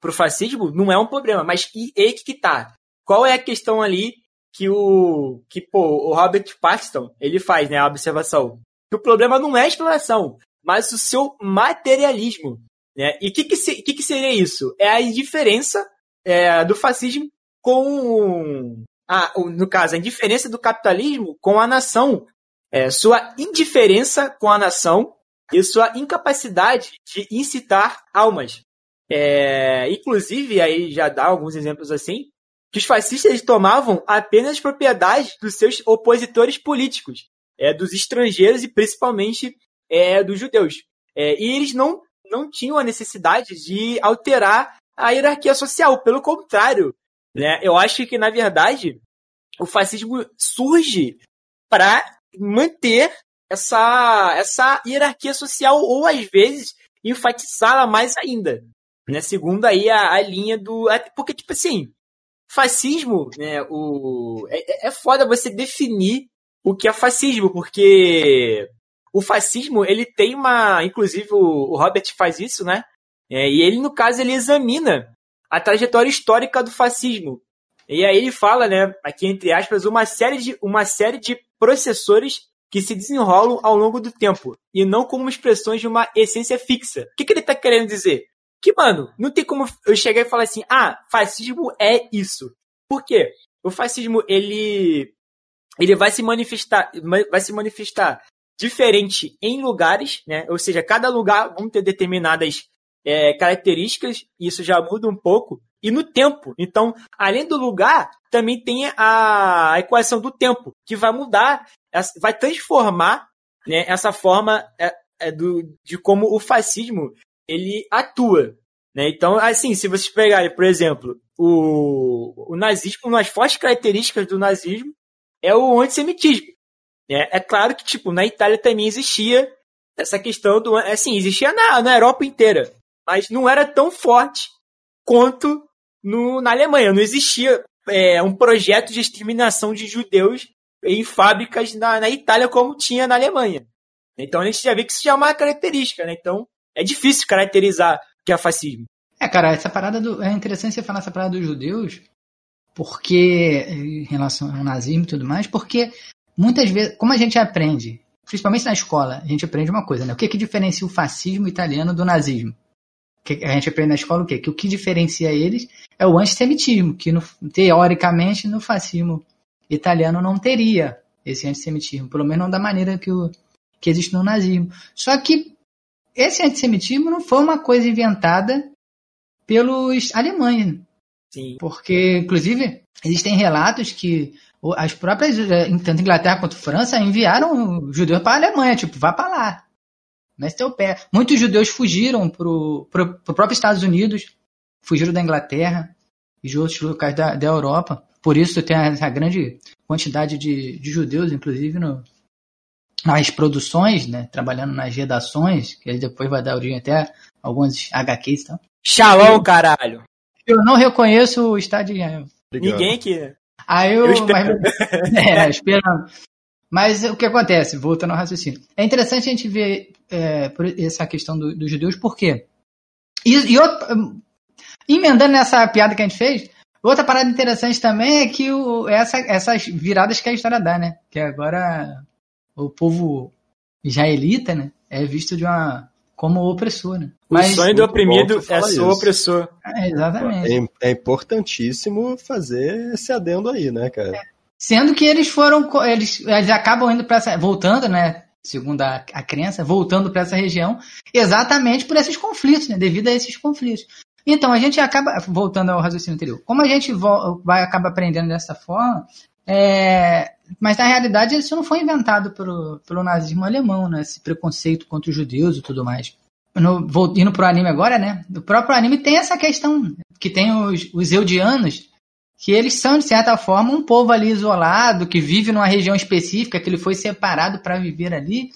pro fascismo não é um problema, mas e, e que tá? Qual é a questão ali que o que pô, o Robert Paxton ele faz, né, a observação? Que o problema não é a exploração, mas o seu materialismo, né? E o que que, se, que que seria isso? É a indiferença é, do fascismo com a, no caso, a indiferença do capitalismo com a nação, é, sua indiferença com a nação e sua incapacidade de incitar almas. É, inclusive, aí já dá alguns exemplos assim, que os fascistas tomavam apenas propriedade dos seus opositores políticos, é, dos estrangeiros e principalmente é, dos judeus. É, e eles não, não tinham a necessidade de alterar a hierarquia social, pelo contrário, né? Eu acho que, na verdade, o fascismo surge para manter essa, essa hierarquia social, ou às vezes enfatizá-la mais ainda. Né? Segundo aí a, a linha do. Porque, tipo assim, fascismo, né, o, é, é foda você definir o que é fascismo, porque o fascismo, ele tem uma. Inclusive, o, Robert faz isso, né? É, e ele, no caso, ele examina a trajetória histórica do fascismo. E aí ele fala, né, aqui entre aspas, uma série de, uma série de processores que se desenrolam ao longo do tempo, e não como expressões de uma essência fixa. O que, que ele tá querendo dizer? Que, mano, não tem como eu chegar e falar assim, ah, fascismo é isso. Por quê? O fascismo, ele, ele vai se manifestar, vai se manifestar diferente em lugares, né? Ou seja, cada lugar vão ter determinadas é, características, isso já muda um pouco, e no tempo. Então, além do lugar, também tem a, a equação do tempo, que vai mudar, vai transformar né, essa forma é, é do, de como o fascismo ele atua. Né? Então, assim, se vocês pegarem, por exemplo, o, o nazismo, uma das fortes características do nazismo é o antissemitismo. Né? É claro que, tipo, na Itália também existia essa questão do. Assim, existia na, na Europa inteira, mas não era tão forte quanto no, na Alemanha. Não existia é, um projeto de exterminação de judeus em fábricas na, na Itália como tinha na Alemanha. Então a gente já vê que isso já é uma característica, né? Então é difícil caracterizar que é fascismo. É, cara, essa parada do. É interessante você falar essa parada dos judeus, porque. em relação ao nazismo e tudo mais, porque muitas vezes, como a gente aprende, principalmente na escola, a gente aprende uma coisa, né? O que, que diferencia o fascismo italiano do nazismo? A gente aprende na escola o quê? Que o que diferencia eles é o antissemitismo, que no, teoricamente no fascismo italiano não teria esse antissemitismo, pelo menos não da maneira que, o, que existe no nazismo. Só que esse antissemitismo não foi uma coisa inventada pelos alemães. Sim. Porque, inclusive, existem relatos que as próprias, eh, tanto Inglaterra quanto França, enviaram judeus para a Alemanha, tipo, vá para lá. Mete teu pé. Muitos judeus fugiram para o próprio Estados Unidos, fugiram da Inglaterra e de outros locais da, da Europa. Por isso tem essa grande quantidade de, de judeus, inclusive no, nas produções, né, trabalhando nas redações, que ele depois vai dar origem até a alguns HQs e tal. Shalom, caralho! Eu não reconheço o Estado de Israel. Ninguém aqui. Aí eu. eu espero. Mas, é, esperando. Mas o que acontece? Voltando ao raciocínio. É interessante a gente ver é, essa questão do, dos judeus, por quê? E, e outro, emendando nessa piada que a gente fez, outra parada interessante também é que o, essa, essas viradas que a história dá, né? Que agora o povo israelita, né? É visto de uma como opressor, né? O Mas, sonho do oprimido é ser opressor. É, exatamente. É, é, importantíssimo fazer esse adendo aí, né, cara? É. Sendo que eles foram, eles, eles acabam indo para essa, voltando, né? Segundo a, a crença, voltando para essa região, exatamente por esses conflitos, né? Devido a esses conflitos. Então, a gente acaba, voltando ao raciocínio anterior, como a gente vai acaba aprendendo dessa forma, é, mas na realidade isso não foi inventado pelo, pelo nazismo alemão, né? Esse preconceito contra os judeus e tudo mais. No, vou, indo pro anime agora, né? O próprio anime tem essa questão, que tem os, os eudianos, que eles são, de certa forma, um povo ali isolado, que vive numa região específica, que ele foi separado para viver ali.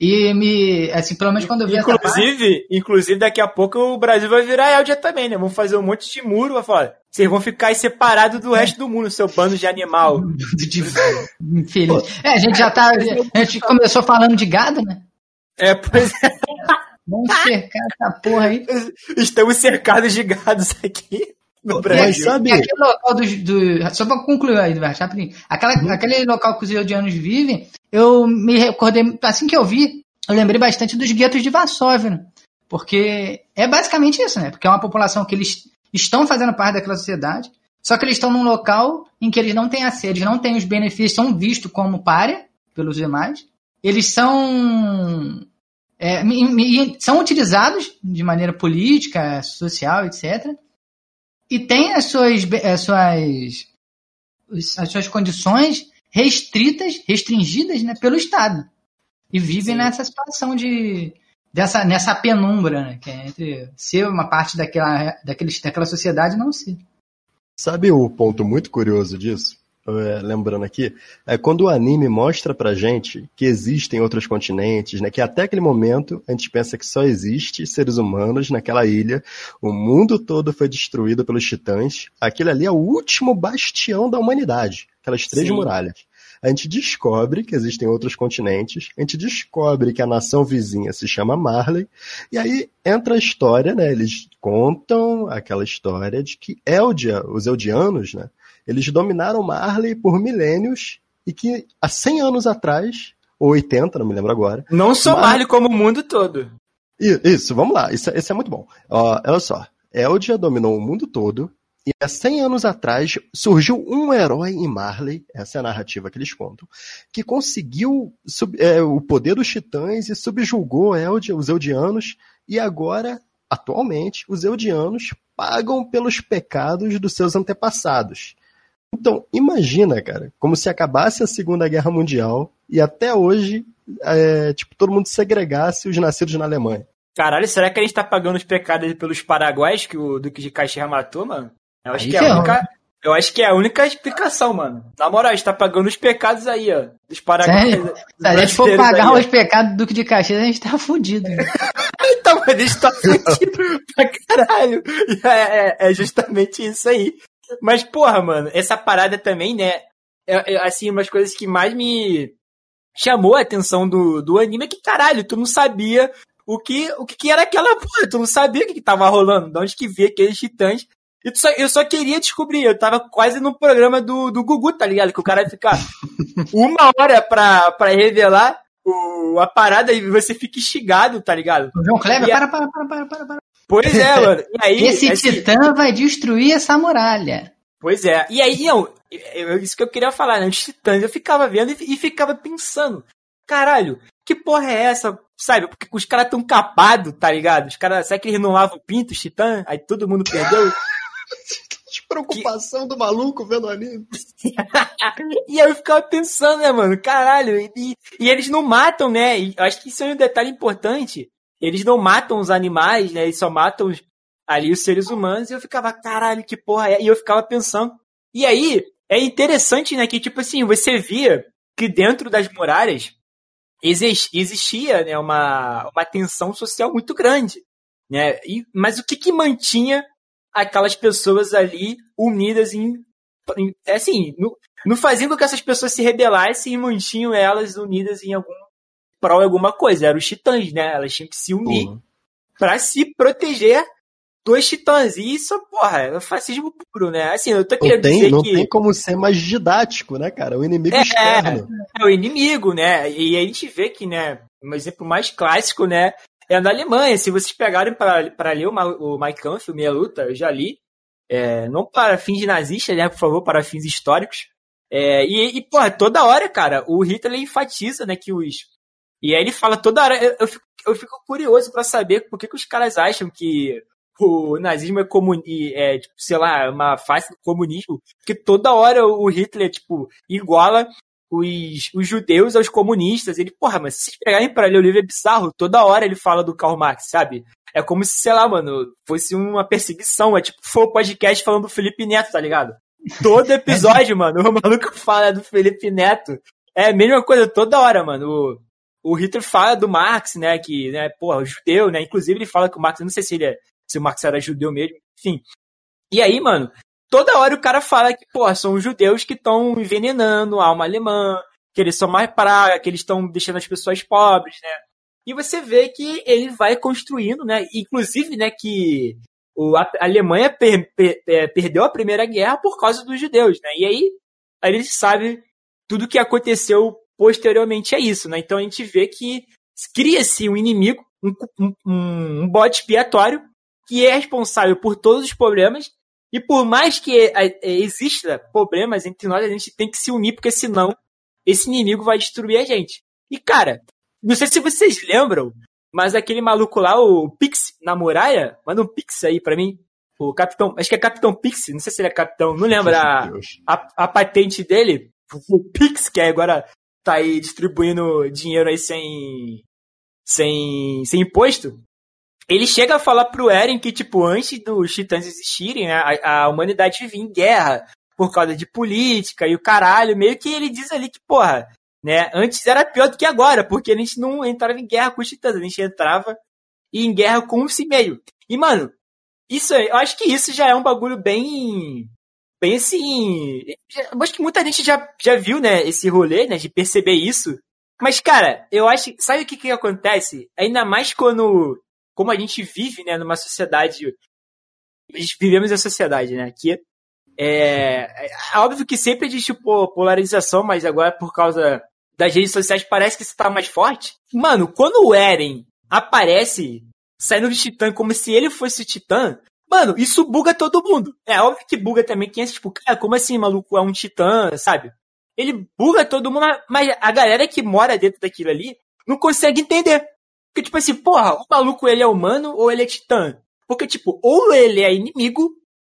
E me. Assim, pelo menos quando eu vi Inclusive, parte... inclusive, daqui a pouco o Brasil vai virar Eldia também, né? Vamos fazer um monte de muro, vai falar. Vocês vão ficar separados do resto do mundo, seu bando de animal. de... Infeliz. É, a gente já tá. A gente começou falando de gado, né? É, pois é. Vamos cercar essa porra aí. Estamos cercados de gados aqui no Brasil. sabe... Aquele local do, do, Só pra concluir aí, rapidinho. Aquela, uhum. Aquele local que os indianos vivem, eu me recordei, assim que eu vi, eu lembrei bastante dos guetos de Varsóvia, né? Porque é basicamente isso, né? Porque é uma população que eles estão fazendo parte daquela sociedade, só que eles estão num local em que eles não têm acesso, eles não têm os benefícios, são vistos como párea pelos demais. Eles são é, são utilizados de maneira política, social, etc e tem as suas, as suas, as suas condições restritas, restringidas né, pelo Estado. E vivem Sim. nessa situação de dessa, nessa penumbra, né, que é entre ser uma parte daquela, daquele, daquela sociedade e não ser. Sabe o ponto muito curioso disso? É, lembrando aqui, é quando o anime mostra pra gente que existem outros continentes, né? Que até aquele momento a gente pensa que só existe seres humanos naquela ilha, o mundo todo foi destruído pelos titãs. Aquele ali é o último bastião da humanidade, aquelas três Sim. muralhas. A gente descobre que existem outros continentes, a gente descobre que a nação vizinha se chama Marley, e aí entra a história, né? Eles contam aquela história de que Eldia, os Eldianos, né? Eles dominaram Marley por milênios e que há 100 anos atrás, ou 80, não me lembro agora. Não só Mar... Marley, como o mundo todo. Isso, vamos lá, isso, isso é muito bom. Olha só, Eldia dominou o mundo todo E há 100 anos atrás surgiu um herói em Marley, essa é a narrativa que eles contam, que conseguiu sub, é, o poder dos titãs e subjugou Eld, os Eldianos, e agora, atualmente, os Eldianos pagam pelos pecados dos seus antepassados. Então, imagina, cara, como se acabasse a Segunda Guerra Mundial e até hoje, é, tipo, todo mundo segregasse os nascidos na Alemanha. Caralho, será que a gente tá pagando os pecados pelos paraguaios que o Duque de Caxias matou, mano? Eu acho Aí que é a ferrou. única. Eu acho que é a única explicação, mano. Na moral, a gente tá pagando os pecados aí, ó. Dos paraguaios. Sério? Se a gente for pagar aí, os pecados do Duque de Caxias, a gente tá fudido. né? Então, mas a gente tá fudido pra caralho. É, é- é justamente isso aí. Mas, porra, mano, essa parada também, né? É, é, assim, umas coisas que mais me chamou a atenção do, do anime é que, caralho, tu não sabia o que, o que, era aquela porra. Tu não sabia o que, que tava rolando, de onde que via aqueles titãs. E tu só- eu só queria descobrir. Eu tava quase no programa do, do Gugu, tá ligado? Que o cara ia ficar uma hora pra, pra revelar o, a parada e você fica instigado, tá ligado? João Kleber, E para, para, para, para, para. Pois é, mano. E aí, Esse assim, titã vai destruir essa muralha. Pois é. E aí, não, eu- isso que eu queria falar, né? Os titãs, eu ficava vendo e, e ficava pensando, caralho, que porra é essa? Sabe, porque os caras tão capados, tá ligado? Os caras, será que eles não lavam o pinto, os titãs? Aí todo mundo perdeu. Despreocupação do maluco vendo anime. e aí eu ficava pensando, né, mano? Caralho, e, e eles não matam, né? E eu acho que isso é um detalhe importante. Eles não matam os animais, né? Eles só matam ali os seres humanos. E eu ficava, caralho, que porra é? E eu ficava pensando. E aí, é interessante, né? Que, tipo assim, você via que dentro das muralhas exis- existia né, uma, uma tensão social muito grande. Né? E, mas o que, que mantinha aquelas pessoas ali unidas em. em- assim, no, não fazia com que essas pessoas se rebelassem e mantinham elas unidas em algum. Prol alguma coisa. Eram os titãs, né? Elas tinham que se unir Porra. pra se proteger dos titãs. E isso, porra, é fascismo puro, né? Assim, eu tô Não querendo tem, dizer não que tem como ser mais didático, né, cara? O inimigo É, externo. é o inimigo, né? E a gente vê que, né, um exemplo mais clássico, né, é na Alemanha. Se vocês pegarem para ler o, o Mein Kampf, o Meia Luta, eu já li, é, não para fins nazistas, né, por favor, para fins históricos. É, e, e, porra, toda hora, cara, o Hitler enfatiza, né, que os... E aí ele fala toda hora, eu, eu fico, eu fico curioso para saber por que, que os caras acham que o nazismo é comum, é, tipo, sei lá, uma face do comunismo, porque toda hora o Hitler, tipo, iguala os, os judeus aos comunistas. Ele, porra, mas se pegarem pra ler o livro é bizarro, toda hora ele fala do Karl Marx, sabe? É como se, sei lá, mano, fosse uma perseguição. É tipo, foi o podcast falando do Felipe Neto, tá ligado? Todo episódio, mano, o maluco fala do Felipe Neto. É a mesma coisa toda hora, mano. O, o Hitler fala do Marx, né? Que, né, porra, judeu, né? Inclusive ele fala que o Marx, não sei se ele é, se o Marx era judeu mesmo, enfim. E aí, mano, toda hora o cara fala que, pô, são os judeus que estão envenenando a alma alemã, que eles são mais praga, que eles estão deixando as pessoas pobres, né? E você vê que ele vai construindo, né? Inclusive, né, que o, a, Alemanha per, per, per- perdeu a Primeira Guerra por causa dos judeus, né? E aí, aí ele sabe tudo que aconteceu posteriormente a isso, né? Então a gente vê que cria-se um inimigo, um, um, um, bode expiatório, que é responsável por todos os problemas e por mais que é, é, exista problemas entre nós, a gente tem que se unir, porque senão esse inimigo vai destruir a gente. E, cara, não sei se vocês lembram, mas aquele maluco lá, o Pix na muralha, manda um Pix aí pra mim. O Capitão, acho que é Capitão Pix, não sei se ele é Capitão, não lembro a, a, a patente dele, o Pix, que agora tá aí distribuindo dinheiro aí sem, sem, sem imposto. Ele chega a falar pro Eren que, tipo, antes dos titãs existirem, né, a, a humanidade vivia em guerra por causa de política e o caralho. Meio que ele diz ali que, porra, né, antes era pior do que agora, porque a gente não entrava em guerra com os titãs, a gente entrava em guerra com o si meio. E, mano, isso eu acho que isso já é um bagulho bem. Assim. já- Eu acho que muita gente já, já viu, né, esse rolê, né, de perceber isso. Mas, cara, eu acho. Sabe o que que acontece? Ainda mais quando. Como a gente vive, né, numa sociedade. A vivemos em sociedade, né? Que é, é óbvio que sempre existe polarização, mas agora por causa das redes sociais parece que isso tá mais forte. Mano, quando o Eren aparece saindo do Titã como se ele fosse o Titã, Mano, isso buga todo mundo. É óbvio que buga também quem é tipo, cara, como assim, maluco, é um titã, sabe? Ele buga todo mundo, mas a galera que mora dentro daquilo ali não consegue entender. Porque, tipo assim, porra, o maluco ele é humano ou ele é titã? Porque, tipo, ou ele é inimigo,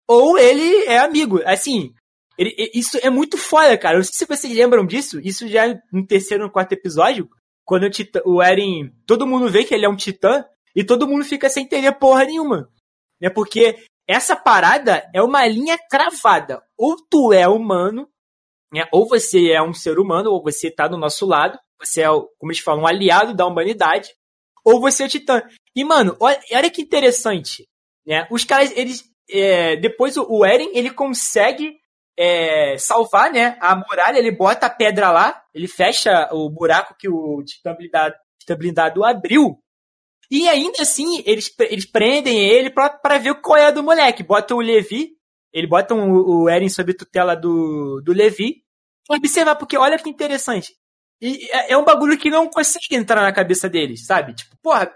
ou ele é amigo. Assim, ele, isso é muito foda, cara. Eu não sei se vocês lembram disso. Isso já é no terceiro ou quarto episódio. Quando o, titã, o Eren. Todo mundo vê que ele é um titã. E todo mundo fica sem entender porra nenhuma. Né? Porque essa parada é uma linha cravada. Ou tu é humano, né? ou você é um ser humano, ou você tá do nosso lado. Você é, como eles falam, um aliado da humanidade. Ou você é o titã. E, mano, olha, olha que interessante. Né? Os caras, eles. É, depois o, o Eren, ele consegue é, salvar, né, a muralha, ele bota a pedra lá, ele fecha o buraco que o Titã blindado, Titã blindado abriu, e ainda assim, eles, eles prendem ele pra, pra ver qual é a do moleque. Botam o Levi, ele botam o, o Eren sob tutela do, do Levi, observar, porque olha que interessante. E é, é um bagulho que não consegue entrar na cabeça deles, sabe? Tipo, porra,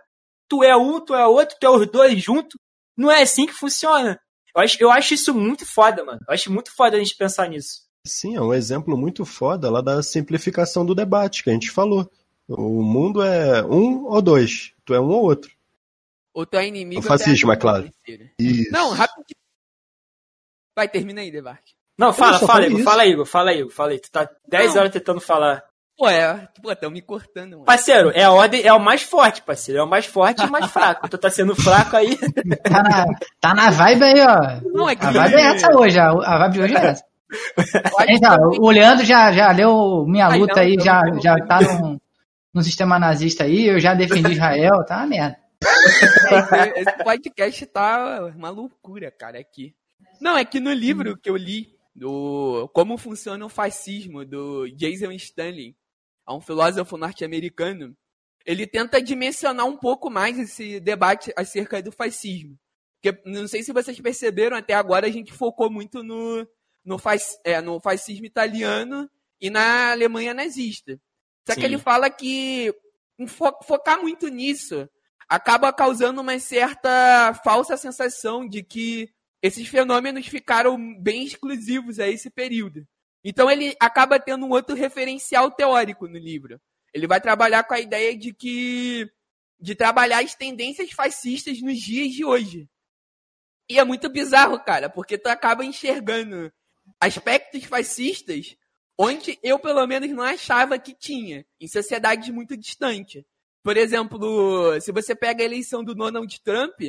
tu é um, tu é outro, tu é os dois juntos. Não é assim que funciona. Eu acho, eu acho isso muito foda, mano. Eu acho muito foda a gente pensar nisso. Sim, é um exemplo muito foda lá da simplificação do debate que a gente falou. O mundo é um ou dois. Tu é um ou outro. Ou tu é inimigo. O fascismo, é claro. Isso. Não, rapidinho. Vai, termina aí, Debate. Não, fala, fala, Igor, fala, Igor, fala, Igor, fala aí. Tu tá 10 horas tentando falar. Pô, é, pô, tão me cortando, mano. Parceiro, é a ordem, é o mais forte, parceiro. É o mais forte e o mais fraco. tu tá sendo fraco aí. Tá na, tá na vibe aí, ó. Não, é que... A vibe é essa hoje, a, a vibe de hoje é essa. Então, o Leandro já, já leu minha luta aí, já, já tá no, no sistema nazista aí, eu já defendi Israel, tá uma merda. Esse podcast tá uma loucura, cara, aqui. Não, é que no livro que eu li, do Como Funciona o Fascismo, do Jason Stanley, a um filósofo norte-americano, ele tenta dimensionar um pouco mais esse debate acerca do fascismo. Porque, não sei se vocês perceberam, até agora a gente focou muito no, no, faz, é, no fascismo italiano e na Alemanha nazista. Só Sim. que ele fala que fo focar muito nisso acaba causando uma certa falsa sensação de que esses fenômenos ficaram bem exclusivos a esse período. Então ele acaba tendo um outro referencial teórico no livro. Ele vai trabalhar com a ideia de que de trabalhar as tendências fascistas nos dias de hoje. E é muito bizarro, cara, porque tu acaba enxergando aspectos fascistas onde eu pelo menos não achava que tinha, em sociedades muito distantes. Por exemplo, se você pega a eleição do Donald Trump,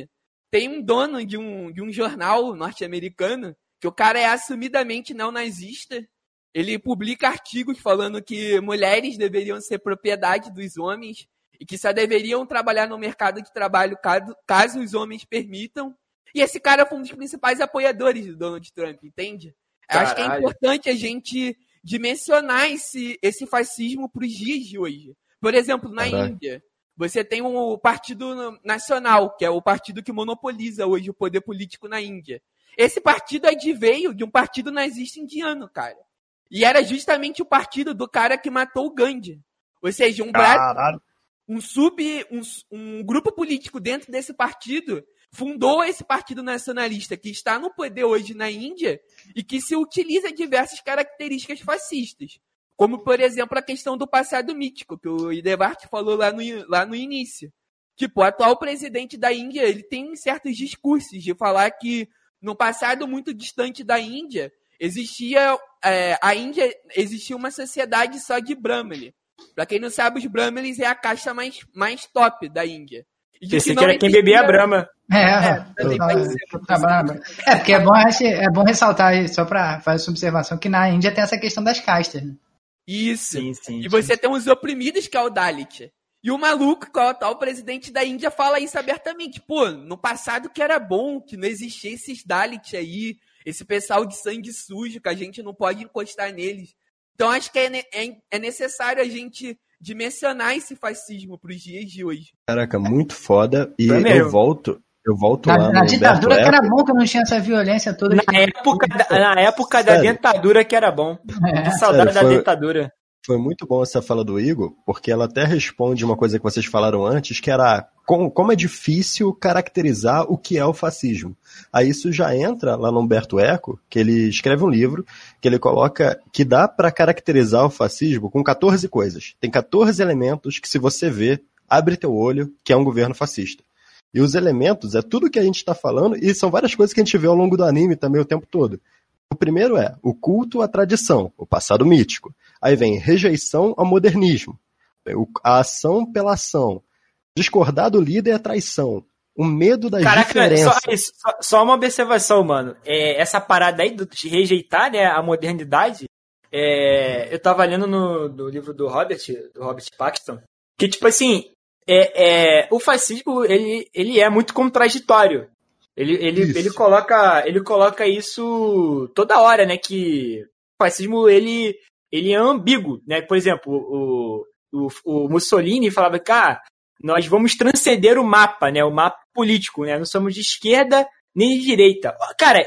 tem um dono de um, de um jornal norte-americano que o cara é assumidamente neonazista ele publica artigos falando que mulheres deveriam ser propriedade dos homens e que só deveriam trabalhar no mercado de trabalho caso, caso os homens permitam. E esse cara foi um dos principais apoiadores do Donald Trump, entende? Caralho. Acho que é importante a gente dimensionar esse, esse fascismo para os dias de hoje. Por exemplo, na. Índia, você tem o um Partido Nacional, que é o partido que monopoliza hoje o poder político na Índia. Esse partido veio de um partido nazista indiano, cara. E era justamente o partido do cara que matou o Gandhi. Ou seja, um, um sub, um, um grupo político dentro desse partido fundou esse partido nacionalista que está no poder hoje na Índia e que se utiliza diversas características fascistas. Como, por exemplo, a questão do passado mítico, que o Idevart falou lá no, lá no início. Tipo, o atual presidente da Índia, ele tem certos discursos de falar que no passado muito distante da Índia, existia é, a Índia existia uma sociedade só de Brahmani. Pra quem não sabe, os Brahmanes é a caixa mais, mais top da Índia. Pensei que era quem bebia a Brahma. É, é, é, porque é bom, é bom ressaltar, só para fazer essa observação, que na Índia tem essa questão das castas. Né? Isso. Sim, sim, e você sim. tem os oprimidos, que é o Dalit. E o maluco, que é o atual presidente da Índia, fala isso abertamente. Pô, no passado que era bom, que não existia esses Dalit aí, esse pessoal de sangue sujo, que a gente não pode encostar neles. Então acho que é, é, é necessário a gente dimensionar esse fascismo para os dias de hoje. Caraca, muito foda. E eu volto, eu volto na, lá. Na ditadura que era bom que não tinha essa violência toda. Na época, da, na época da ditadura que era bom. É. Que saudade Sério, da ditadura. Foi muito bom essa fala do Igor, porque ela até responde uma coisa que vocês falaram antes, que era como, é difícil caracterizar o que é o fascismo. Aí isso já entra lá no Humberto Eco, que ele escreve um livro, que ele coloca que dá para caracterizar o fascismo com 14 coisas. Tem 14 elementos que se você vê, abre teu olho, que é um governo fascista. E os elementos é tudo que a gente está falando, e são várias coisas que a gente vê ao longo do anime também o tempo todo. O primeiro é o culto à tradição, o passado mítico. Aí vem rejeição ao modernismo, a ação pela ação. Discordar do líder é traição. O medo das Caraca, diferenças. Só, só, uma observação, mano. É, essa parada aí de rejeitar né, a modernidade, é, eu tava lendo no, no, livro do Robert, do Robert Paxton, que, tipo assim, é, é, o fascismo, ele, ele é muito contraditório. Ele, ele, ele, coloca, ele coloca isso toda hora, né? Que o fascismo, ele, ele é ambíguo, né? Por exemplo, o, o, o Mussolini falava ah, nós vamos transcender o mapa, né? O mapa político, né? Não somos de esquerda nem de direita. Cara,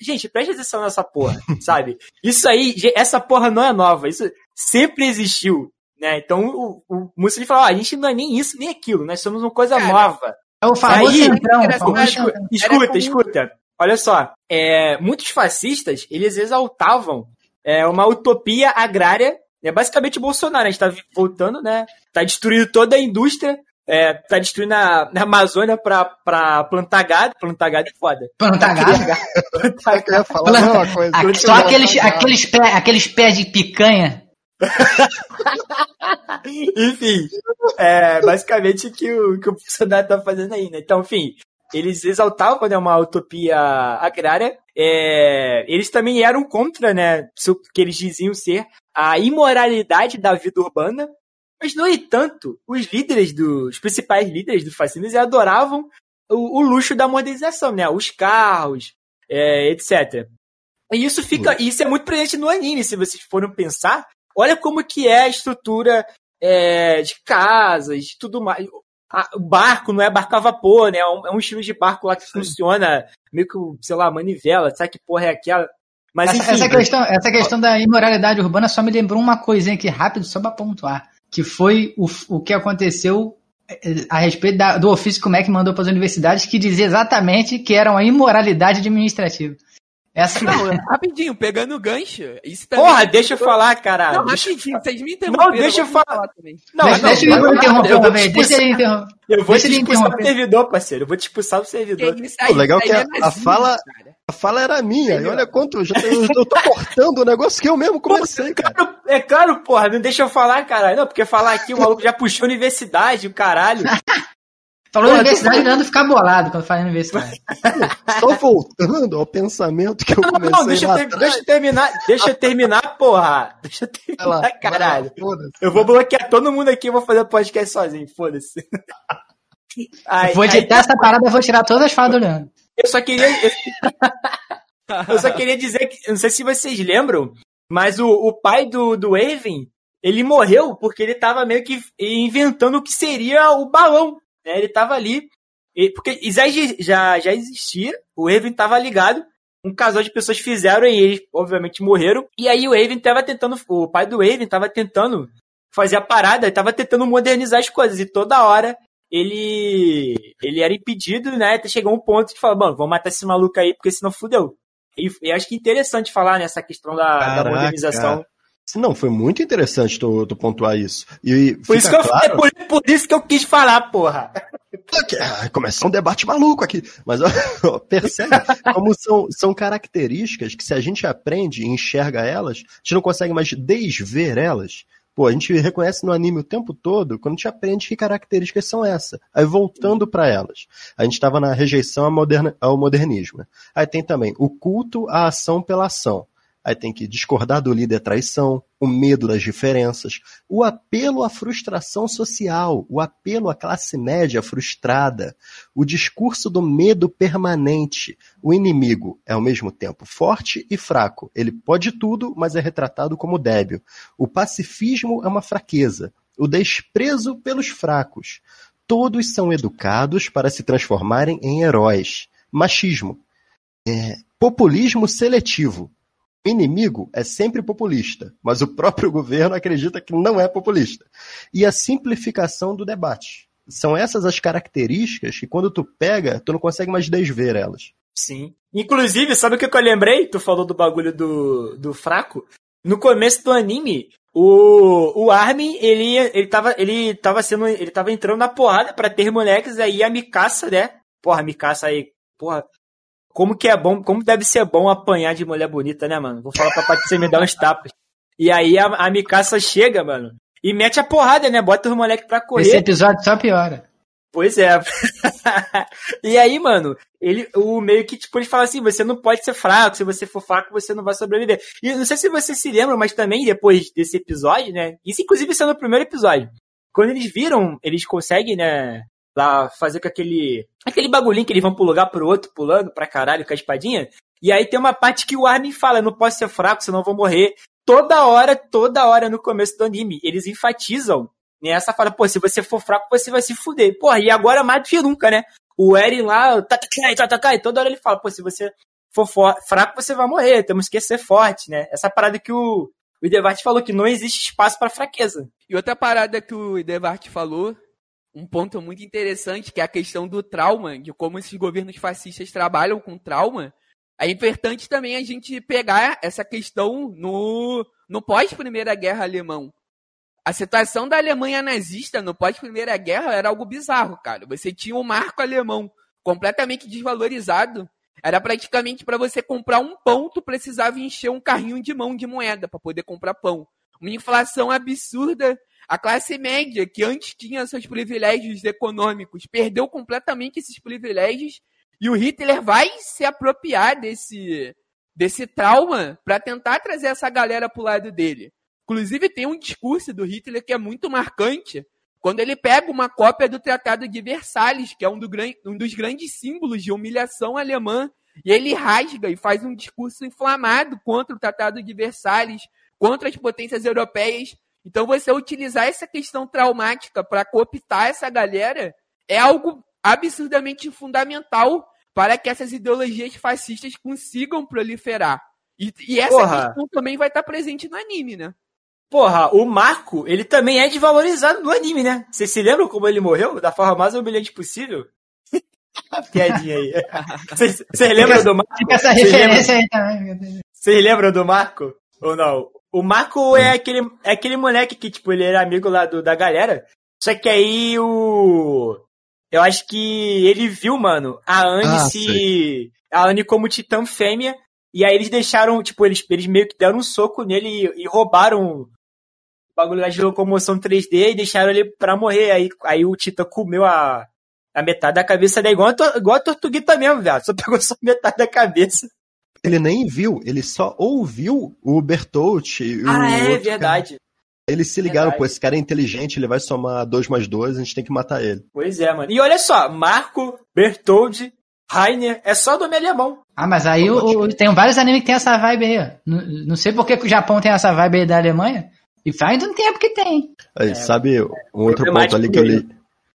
gente, preste atenção nessa porra, sabe? Isso aí, essa porra não é nova. Isso sempre existiu, né? Então o, o Mussolini falou, ah, a gente não é nem isso nem aquilo, nós somos uma coisa Cara, nova. É o famoso aí, centrão, escuta, escuta, escuta. Olha só, é, muitos fascistas, eles exaltavam é uma utopia agrária. É basicamente Bolsonaro. A gente tá voltando, né? Tá destruindo toda a indústria. É, tá destruindo a, a Amazônia pra, pra plantar gado. Plantar gado é foda. Plantar gado? plantar gado. Falar coisa. Só aqueles, aqueles, pé, aqueles pés de picanha. enfim, é basicamente o que o que o Bolsonaro tá fazendo aí, né? Então, enfim, eles exaltavam né, uma utopia agrária. É, eles também eram contra, né, o que eles diziam ser a imoralidade da vida urbana. Mas, no entanto, os líderes, dos os principais líderes do fascismo, adoravam o, o, luxo da modernização, né? Os carros, é, etc. E isso fica, isso é muito presente no anime, se vocês forem pensar. Olha como que é a estrutura é, de casas, de tudo mais o barco não é barco a vapor, né? É um, é um estilo de barco lá que Sim. funciona meio que, sei lá, manivela, sabe que porra é aquela? Mas, essa, enfim, essa, questão, essa questão da imoralidade urbana só me lembrou uma coisinha aqui rápido, só pra pontuar. Que foi o, o que aconteceu eh, a respeito da, do ofício que o MEC mandou para as universidades, que dizia exatamente que era uma imoralidade administrativa. Essa não, rapidinho, pegando o gancho. Isso Porra, deixa eu falar, caralho. Não, rapidinho, vocês me interromperam. Não, deixa eu falar. falar também. Não, deixa, não, deixa eu interromper também. Deixa ele interromper. Eu vou deixa te expulsar do servidor, parceiro. Eu vou te expulsar do servidor. o legal é que a, é a fala, a fala era minha. E olha quanto. Eu, já, eu, eu tô cortando o negócio que eu mesmo comecei, cara. Claro, é claro, porra. Não deixa eu falar, caralho. Não, porque falar aqui o maluco já puxou a universidade, o caralho. Falou Pô, universidade, tô... ficar bolado quando fala universidade. Só voltando ao pensamento que eu não, comecei não, deixa, eu ter, deixa eu terminar, deixa eu terminar, porra. Deixa eu terminar, lá, caralho. Lá, eu vou bloquear todo mundo aqui e vou fazer o podcast sozinho, foda-se. Vou editar aí, essa parada e vou tirar todas as falas do Leandro. Eu só queria. Eu, só queria dizer que. Não sei se vocês lembram, mas o, o pai do, do Evan, ele morreu porque ele tava meio que inventando o que seria o balão né? Ele tava ali, porque Isai já, já existia, o Evan tava ligado, um casal de pessoas fizeram e eles, obviamente, morreram. E aí o Evan tava tentando, o pai do Evan tava tentando fazer a parada, tava tentando modernizar as coisas, e toda hora ele ele era impedido, né? Até chegou um ponto de falar, mano, vamos matar esse maluco aí, porque senão fudeu. E, e acho que é interessante falar nessa questão da, da modernização. Não, foi muito interessante tu, tu pontuar isso. E por, isso que eu, claro... por, por, isso que eu quis falar, porra. Ah, começou um debate maluco aqui. Mas ó, percebe como são, são características que se a gente aprende e enxerga elas, a gente não consegue mais desver elas. Pô, a gente reconhece no anime o tempo todo quando a gente aprende que características são essas. Aí voltando para elas. A gente estava na rejeição ao, moderna, ao modernismo. Né? Aí tem também o culto à ação pela ação. Aí tem que discordar do líder traição, o medo das diferenças, o apelo à frustração social, o apelo à classe média frustrada, o discurso do medo permanente. O inimigo é ao mesmo tempo forte e fraco. Ele pode tudo, mas é retratado como débil. O pacifismo é uma fraqueza. O desprezo pelos fracos. Todos são educados para se transformarem em heróis. Machismo. É, populismo seletivo inimigo é sempre populista, mas o próprio governo acredita que não é populista. E a simplificação do debate. São essas as características que quando tu pega, tu não consegue mais desver elas. Sim. Inclusive, sabe o que eu lembrei? Tu falou do bagulho do, do fraco. No começo do anime, o, o Armin, ele, ele, tava, ele tava sendo. Ele tava entrando na porrada pra ter moleques, aí a Mikasa, né? Porra, a Mikasa aí, porra. Como que é bom, como deve ser bom apanhar de mulher bonita, né, mano? Vou falar pra Patrícia me dar uns tapas. E aí a, a Mikasa chega, mano, e mete a porrada, né? Bota os moleques pra correr. Esse episódio só piora. Pois é. e aí, mano, ele, o meio que, tipo, ele fala assim, você não pode ser fraco, se você for fraco, você não vai sobreviver. E não sei se você se lembra, mas também depois desse episódio, né, isso inclusive sendo o primeiro episódio, quando eles viram, eles conseguem, né, lá fazer com aquele, aquele bagulhinho que eles vão pro lugar pro outro, pulando pra caralho com a espadinha, e aí tem uma parte que o Armin fala, não posso ser fraco, senão vou morrer. Toda hora, toda hora no começo do anime, eles enfatizam nessa fala, pô, se você for fraco, você vai se fuder. Porra, e agora mais do que nunca, né? O Eren lá, tatakai, tatakai, toda hora ele fala, pô, se você for fraco, você vai morrer, temos que ser forte, né? Essa parada que o, o Idevart falou, que não existe espaço para fraqueza. E outra parada que o Idevart falou, um ponto muito interessante, que é a questão do trauma, de como esses governos fascistas trabalham com trauma. É importante também a gente pegar essa questão no, no pós-Primeira Guerra Alemão. A situação da Alemanha nazista no pós-Primeira Guerra era algo bizarro, cara. Você tinha um marco alemão completamente desvalorizado. Era praticamente para você comprar um pão, tu precisava encher um carrinho de mão de moeda para poder comprar pão. Uma inflação absurda. A classe média, que antes tinha seus privilégios econômicos, perdeu completamente esses privilégios. E o Hitler vai se apropriar desse, desse trauma para tentar trazer essa galera pro lado dele. Inclusive, tem um discurso do Hitler que é muito marcante, quando ele pega uma cópia do Tratado de Versalhes, que é um, do, um dos grandes símbolos de humilhação alemã, e ele rasga e faz um discurso inflamado contra o Tratado de Versalhes, contra as potências europeias. Então, você utilizar essa questão traumática para cooptar essa galera é algo absurdamente fundamental para que essas ideologias fascistas consigam proliferar. E, e essa Porra. questão também vai estar presente no anime, né? Porra, o Marco, ele também é desvalorizado no anime, né? Vocês se lembram como ele morreu? Da forma mais humilhante possível? Piadinha aí. Vocês lembram do Marco? Fica essa referência aí também. Vocês lembram do Marco? Ou não? O Marco é aquele, é aquele moleque que, tipo, ele era amigo lá do, da galera. Só que aí o. Eu acho que ele viu, mano, a Anne ah, se. Sei. A Anne como titã fêmea. E aí eles deixaram, tipo, eles, eles meio que deram um soco nele e, e roubaram bagulho lá de locomoção 3D e deixaram ele pra morrer. Aí, aí o Tita comeu a, a metade da cabeça dele, igual a, igual a Tortuguita mesmo, velho. Só pegou só metade da cabeça. Ele nem viu, ele só ouviu o Bertolt. Ah, é verdade. Cara. Eles se ligaram, verdade. pô, esse cara é inteligente, ele vai somar 2 mais 2, a gente tem que matar ele. Pois é, mano. E olha só, Marco, Bertold, Rainer, é só nome alemão. Ah, mas aí o, o, tem vários animes que tem essa vibe aí. Não, não sei por que o Japão tem essa vibe aí da Alemanha. E faz um tempo que tem. Aí, é, sabe, um outro ponto ali que eu li.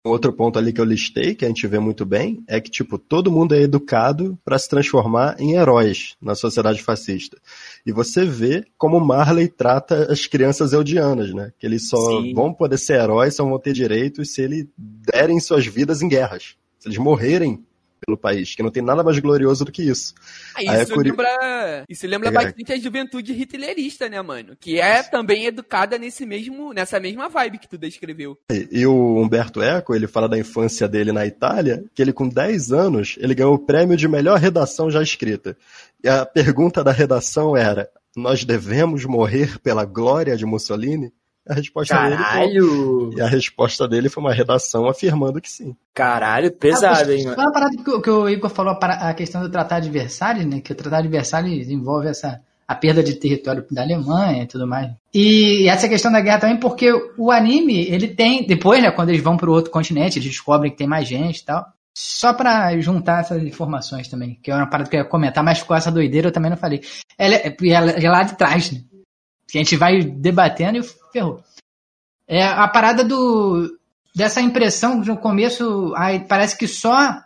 Outro ponto ali que eu listei, que a gente vê muito bem, é que, tipo, todo mundo é educado para se transformar em heróis na sociedade fascista. E você vê como Marley trata as crianças eudianas, né? Que eles só Sim. vão poder ser heróis, só vão ter direitos se eles derem suas vidas em guerras. Se eles morrerem pelo país, que não tem nada mais glorioso do que isso. Ah, isso, é curi... lembra, isso lembra é. bastante a juventude hitlerista, né, mano? Que é também educada nesse mesmo, nessa mesma vibe que tu descreveu. E, e, o Humberto Eco, ele fala da infância dele na Itália, que ele com 10 anos, ele ganhou o prêmio de melhor redação já escrita. E a pergunta da redação era, nós devemos morrer pela glória de Mussolini? A resposta Caralho! Dele, e a resposta dele foi uma redação afirmando que sim. Caralho, pesado, ah, hein, mano. Foi uma parada que, que o Igor falou, a questão do Tratado de Versalhes, né? Que o Tratado de Versalhes envolve essa a perda de território da Alemanha e tudo mais. E essa questão da guerra também, porque o anime, ele tem, depois, né, quando eles vão para o outro continente, eles descobrem que tem mais gente e tal. Só para juntar essas informações também, que é uma parada que eu ia comentar, mas com essa doideira eu também não falei. Ela, é, ela é lá de trás, né? Que a gente vai debatendo e ferrou. É a parada do dessa impressão no começo, parece que só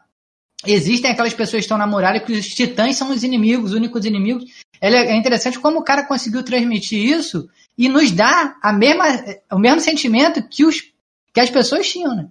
existem aquelas pessoas que estão namoradas que os titãs são os inimigos, os únicos inimigos. é interessante como o cara conseguiu transmitir isso e nos dá a mesma, o mesmo sentimento que, os, que as pessoas tinham, né?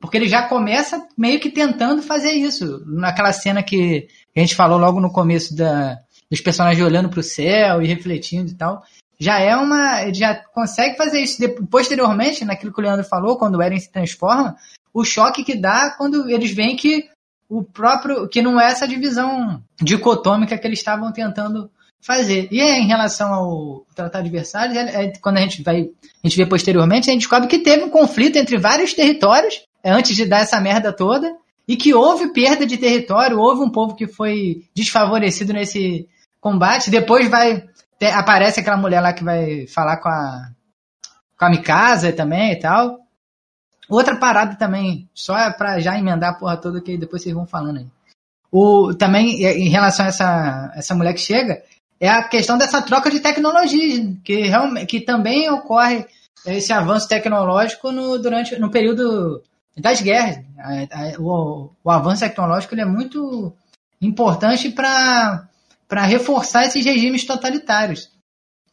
Porque ele já começa meio que tentando fazer isso. Naquela cena que a gente falou logo no começo da, dos personagens olhando para o céu e refletindo e tal. Já é uma. Já consegue fazer isso. Posteriormente, naquilo que o Leandro falou, quando o Eren se transforma, o choque que dá quando eles veem que o próprio. que não é essa divisão dicotômica que eles estavam tentando fazer. E em relação ao Tratado de Versalhes, é, é, quando a gente vai. A gente vê posteriormente, a gente descobre que teve um conflito entre vários territórios é, antes de dar essa merda toda, e que houve perda de território, houve um povo que foi desfavorecido nesse combate. Depois vai. Ter, aparece aquela mulher lá que vai falar com a. com a Mikasa também e tal. Outra parada também, só para já emendar a porra toda que depois vocês vão falando aí. O, também, em relação a essa, essa mulher que chega, é a questão dessa troca de tecnologias, que, realmente, que também ocorre esse avanço tecnológico no, durante, no período das guerras. o, o, avanço tecnológico ele é muito importante para reforçar esses regimes totalitários.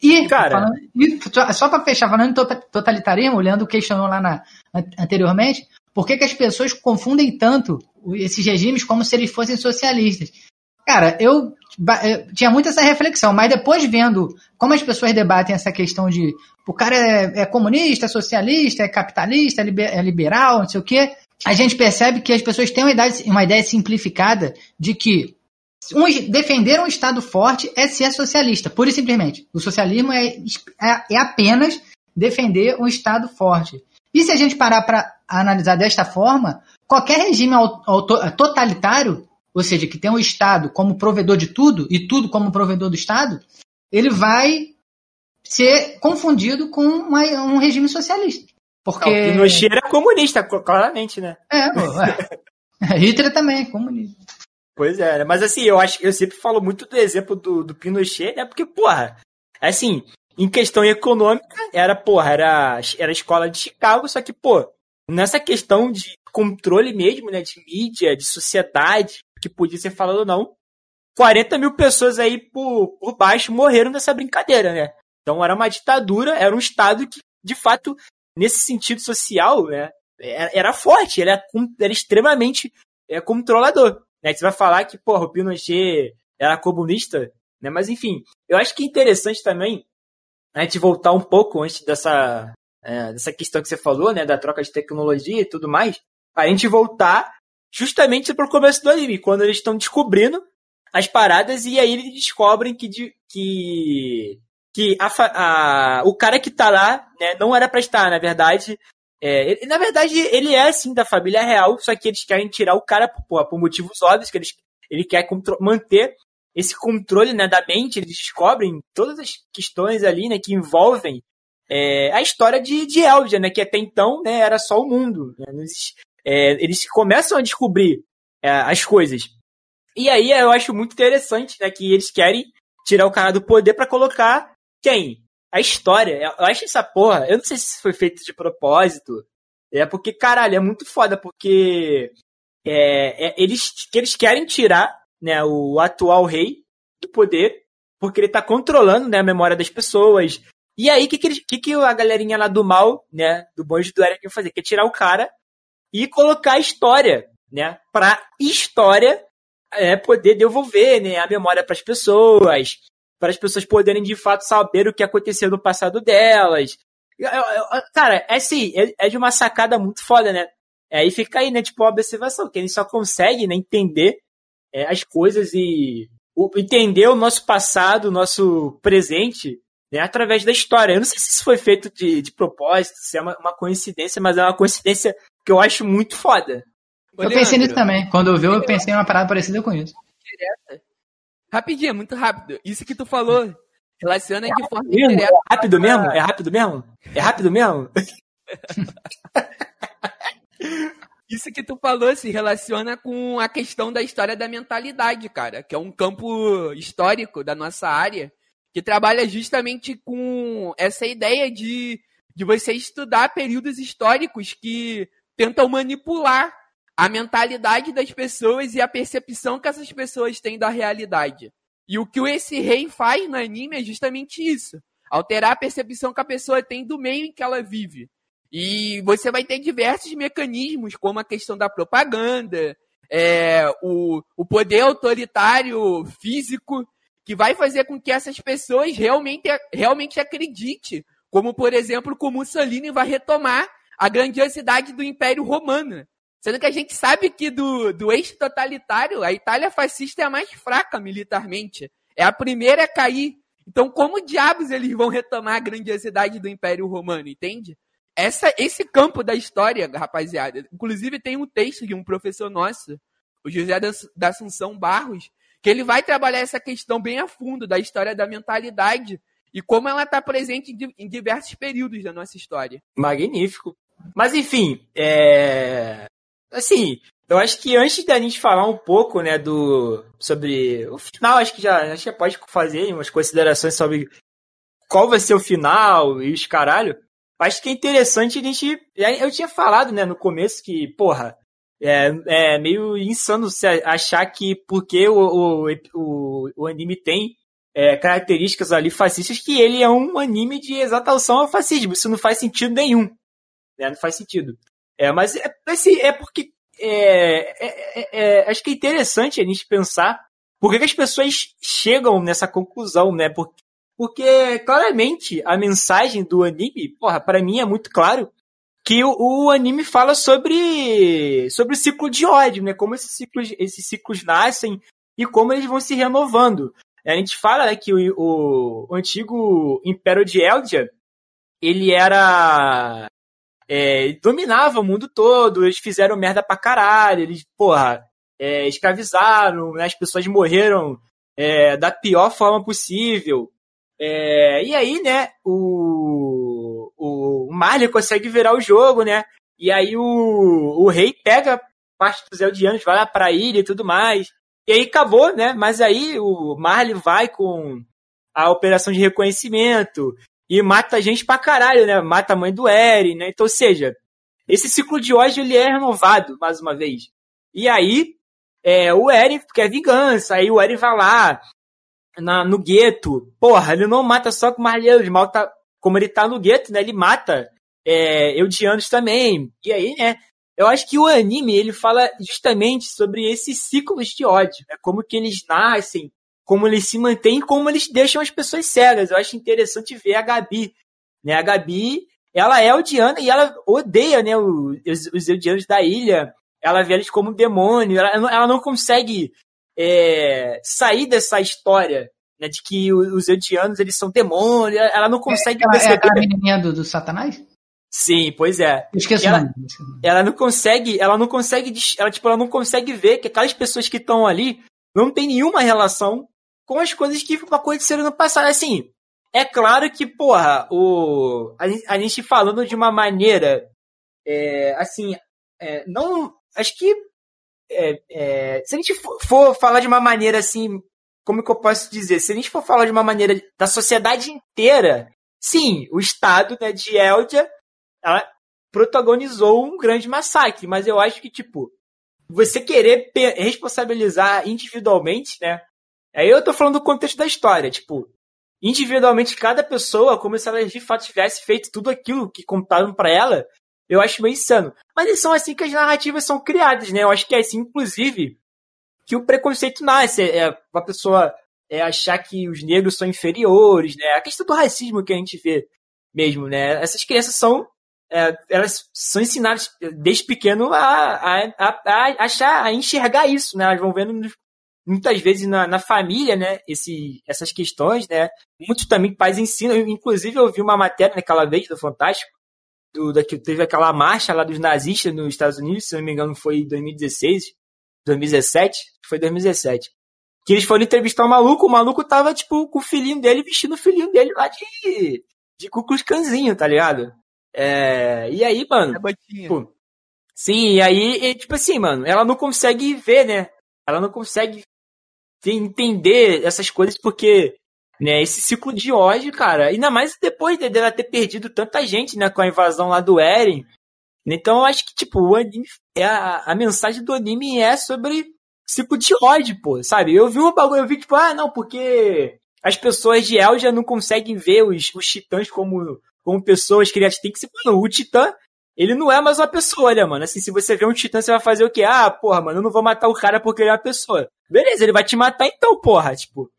E, Cara, falando, e só para fechar, falando em totalitarismo, o Leandro questionou lá na, anteriormente, por que, que as pessoas confundem tanto esses regimes como se eles fossem socialistas? Cara, eu, eu tinha muito essa reflexão, mas depois vendo como as pessoas debatem essa questão de o cara é, é comunista, é socialista, é capitalista, é, é liberal, não sei o quê, a gente percebe que as pessoas têm uma ideia, uma ideia simplificada de que um, defender um Estado forte é ser socialista, pura e simplesmente. O socialismo é, é, é apenas defender um Estado forte. E se a gente parar para analisar desta forma, qualquer regime totalitário ou seja, que tem o Estado como provedor de tudo e tudo como provedor do Estado, ele vai ser confundido com uma, um regime socialista. Porque... Não, Pinochet era comunista, claramente, né? É, é. Hitler também é comunista. Pois é, mas assim, eu acho que eu sempre falo muito do exemplo do, do Pinochet, né? Porque, porra, assim, em questão econômica, era, porra, era, era a escola de Chicago, só que, pô, nessa questão de controle mesmo, né, de mídia, de sociedade, que podia ser falado ou não, 40 mil pessoas aí por, por baixo morreram nessa brincadeira, né? Então era uma ditadura, era um Estado que, de fato, nesse sentido social, né, era, era forte, era, era extremamente é, controlador. Né? Você vai falar que, porra, o Pinochet era comunista, né? Mas enfim, eu acho que é interessante também a gente voltar um pouco antes dessa, é, dessa questão que você falou, né, da troca de tecnologia e tudo mais, a gente voltar justamente pro começo do anime, quando eles estão descobrindo as paradas e aí eles descobrem que, que, que a, a, o cara que tá lá, né, não era pra estar, na verdade. É, ele, na verdade, ele é sim da família real, só que eles querem tirar o cara por, por motivos óbvios, que eles, ele quer manter esse controle né, da mente, eles descobrem todas as questões ali né, que envolvem é, a história de, de Eldia, né, que até então né, era só o mundo. Né, é, eles começam a descobrir é, as coisas. E aí eu acho muito interessante, né, que eles querem tirar o cara do poder para colocar quem? A história. Eu acho essa porra, eu não sei se foi feito de propósito. É porque, caralho, é muito foda, porque é, é, eles, eles querem tirar né, o atual rei do poder, porque ele tá controlando né, a memória das pessoas. E aí, o que, que, que, que a galerinha lá do mal, né, do bonde do Eric quer fazer? Quer tirar o cara e colocar história, né? Para história é, poder devolver né, a memória para as pessoas, para as pessoas poderem de fato saber o que aconteceu no passado delas. Cara, é assim, é, é de uma sacada muito foda, né? Aí fica aí, né, tipo, uma observação, que a gente só consegue né, entender é, as coisas e o, entender o nosso passado, o nosso presente, né, através da história. Eu não sei se isso foi feito de, de propósito, se é uma, uma coincidência, mas é uma coincidência que eu acho muito foda. eu Leandro, pensei nisso também. Quando eu vi, eu pensei em uma parada parecida com isso. Rapidinho, muito rápido. Isso que tu falou relaciona de forma direta. É rápido mesmo? É rápido mesmo? É rápido mesmo? Isso que tu falou se relaciona com a questão da história da mentalidade, cara, que é um campo histórico da nossa área que trabalha justamente com essa ideia de, de você estudar períodos históricos que tentam manipular a mentalidade das pessoas e a percepção que essas pessoas têm da realidade. E o que esse rei faz no anime é justamente isso. Alterar a percepção que a pessoa tem do meio em que ela vive. E você vai ter diversos mecanismos, como a questão da propaganda, é, o, o poder autoritário físico, que vai fazer com que essas pessoas realmente, realmente acreditem. Como, por exemplo, que o Mussolini vai retomar a grandiosidade do Império Romano. Sendo que a gente sabe que do, do eixo totalitário, a Itália fascista é a mais fraca militarmente. É a primeira a cair. Então, como diabos eles vão retomar a grandiosidade do Império Romano, entende? Essa, esse campo da história, rapaziada. Inclusive, tem um texto de um professor nosso, o José da Assunção Barros, que ele vai trabalhar essa questão bem a fundo da história da mentalidade e como ela está presente em diversos períodos da nossa história. Magnífico. Mas enfim, é... assim, eu acho que antes da gente falar um pouco, né, do sobre o final, acho que já acho que pode fazer umas considerações sobre qual vai ser o final e os caralho. Acho que é interessante a gente, eu tinha falado, né, no começo que, porra, é, é meio insano você achar que porque o, o, o, o anime tem é, características ali fascistas que ele é um anime de exaltação ao fascismo. Isso não faz sentido nenhum. Né? Não faz sentido. É, mas é, assim, é porque é, é, é, é acho que é interessante a gente pensar por que, as pessoas chegam nessa conclusão, né? Porque, porque claramente a mensagem do anime, porra, para mim é muito claro que o, o, anime fala sobre sobre o ciclo de ódio, né? Como esses ciclos, esses ciclos nascem e como eles vão se renovando. A gente fala né, que o, o, o, antigo Império de Eldia, ele era... É, dominava o mundo todo, eles fizeram merda pra caralho, eles, porra, é, escravizaram, né, as pessoas morreram é, da pior forma possível. É, e aí, né, o, o Marley consegue virar o jogo, né? E aí o, o rei pega parte dos Eldianos, vai lá pra ilha e tudo mais. E aí acabou, né? Mas aí o Marley vai com a operação de reconhecimento e mata gente pra caralho, né? Mata a mãe do Eren, né? Então, ou seja, esse ciclo de ódio ele é renovado mais uma vez. E aí, é, o Eren quer vingança, aí o Eren vai lá na, no gueto. Porra, ele não mata só com Marley, ele mata, como ele tá no gueto, né? Ele mata é, Eudianos também. E aí, né? Eu acho que o anime ele fala justamente sobre esses ciclos de ódio, né? como que eles nascem, como eles se mantêm, como eles deixam as pessoas cegas. Eu acho interessante ver a Gabi, né? A Gabi, ela é odiana e ela odeia, né, os, os odianos da ilha. Ela vê eles como demônio. Ela, ela não consegue é, sair dessa história né, de que os odianos eles são demônios. Ela não consegue é, perceber. É aquela menininha do, do Satanás? Sim, pois é. Esqueci ela, ela não consegue, ela não consegue, ela tipo, ela não consegue ver que aquelas pessoas que estão ali não tem nenhuma relação com as coisas que aconteceram no passado. Assim, é claro que, porra, o a, a gente falando de uma maneira, é, assim, é, não, acho que é, é, se a gente for, for, falar de uma maneira assim, como que eu posso dizer? Se a gente for falar de uma maneira da sociedade inteira, sim, o Estado né, de Eldia ela protagonizou um grande massacre, mas eu acho que, tipo, você querer responsabilizar individualmente, né? Aí eu tô falando do contexto da história, tipo, individualmente cada pessoa, como se ela de fato tivesse feito tudo aquilo que contaram para ela, eu acho meio insano. Mas são assim que as narrativas são criadas, né? Eu acho que é assim, inclusive, que o preconceito nasce. É a pessoa é achar que os negros são inferiores, né? A questão do racismo que a gente vê mesmo, né? Essas crianças são é, elas são ensinadas desde pequeno a, a, a, a, achar, a enxergar isso, né? Elas vão vendo muitas vezes na, na família, né? Esse, essas questões, né? Muitos também pais ensinam. Inclusive, eu vi uma matéria naquela vez do Fantástico, do, da, que teve aquela marcha lá dos nazistas nos Estados Unidos, se não me engano, foi em 2016, 2017, foi 2017. Que eles foram entrevistar o maluco, o maluco tava, tipo, com o filhinho dele, vestindo o filhinho dele lá de, de cucuscanzinho, tá ligado? É, e aí, mano. É tipo, sim, e aí, e, tipo assim, mano, ela não consegue ver, né? Ela não consegue entender essas coisas porque, né, esse ciclo de ódio, cara, ainda mais depois dela ter perdido tanta gente, né, com a invasão lá do Eren. Então eu acho que, tipo, o anime, é a, a mensagem do anime é sobre ciclo de ódio, pô, sabe? Eu vi um bagulho, eu vi tipo, ah, não, porque as pessoas de Elja não conseguem ver os, os titãs como, como pessoas criativas. Tem que ser, mano, o titã, ele não é mais uma pessoa, né, mano? Assim, se você vê um titã, você vai fazer o quê? Ah, porra, mano, eu não vou matar o cara porque ele é uma pessoa. Beleza, ele vai te matar então, porra, tipo.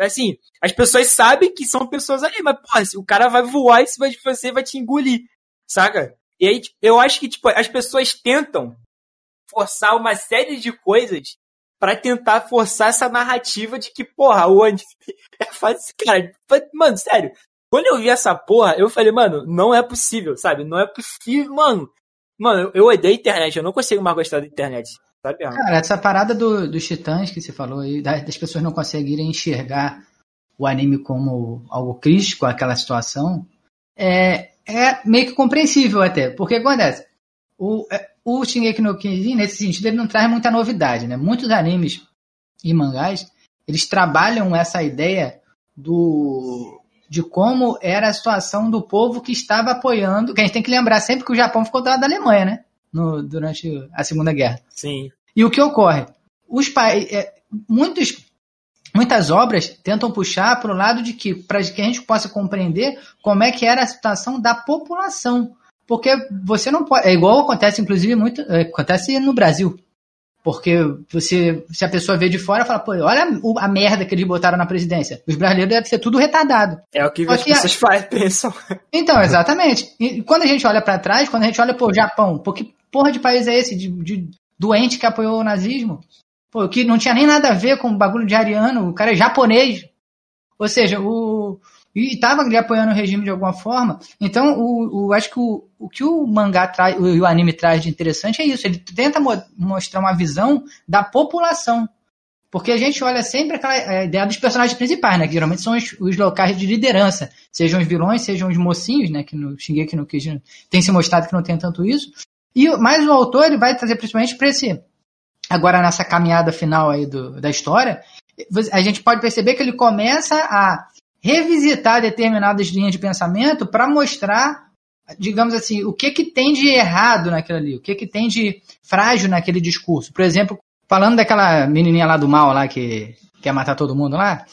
Assim, as pessoas sabem que são pessoas ali, mas, porra, o cara vai voar e você vai te engolir, saca? E aí, tipo, eu acho que, tipo, as pessoas tentam forçar uma série de coisas para tentar forçar essa narrativa de que, porra, o anime é fácil. Cara, mano, sério. Quando eu vi essa porra, eu falei, mano, não é possível, sabe? Não é possível, mano. Mano, eu odeio a internet, eu não consigo mais gostar da internet. Sabe? Cara, essa parada do, dos titãs que você falou aí, das pessoas não conseguirem enxergar o anime como algo crítico àquela situação, é, é meio que compreensível até. Porque acontece? O, é, o Shingeki no Kyojin, nesse sentido, ele não traz muita novidade, né? Muitos animes e mangás, eles trabalham essa ideia do de como era a situação do povo que estava apoiando, que a gente tem que lembrar sempre que o Japão ficou do lado da Alemanha, né? No, durante a Segunda Guerra. Sim. E o que ocorre? Os é, muitos muitas obras tentam puxar para o lado de que para que a gente possa compreender como é que era a situação da população porque você não pode. É igual acontece, inclusive, muito. É, acontece no Brasil. Porque você, se a pessoa vê de fora, fala, pô, olha a, merda que eles botaram na presidência. Os brasileiros devem ser tudo retardado. É o que Só as que pessoas a... fazem, pensam. Então, exatamente. E quando a gente olha para trás, quando a gente olha, pô, Japão, pô, que porra de país é esse de, de doente que apoiou o nazismo? Pô, que não tinha nem nada a ver com o bagulho de ariano, o cara é japonês. Ou seja, o, e estava ali apoiando o regime de alguma forma. Então, o, o acho que o, o que o mangá traz, o, o anime traz de interessante é isso. Ele tenta mo mostrar uma visão da população. Porque a gente olha sempre aquela ideia dos personagens principais, né? Que geralmente são os, os, locais de liderança. Sejam os vilões, sejam os mocinhos, né? Que no Shingeki no Kyojin tem se mostrado que não tem tanto isso. E, mas o autor ele vai trazer principalmente para esse... Agora, nessa caminhada final aí do, da história, a gente pode perceber que ele começa a revisitar determinadas linhas de pensamento para mostrar, digamos assim, o que que tem de errado naquilo ali, o que que tem de frágil naquele discurso. Por exemplo, falando daquela menininha lá do mal lá que quer matar todo mundo lá,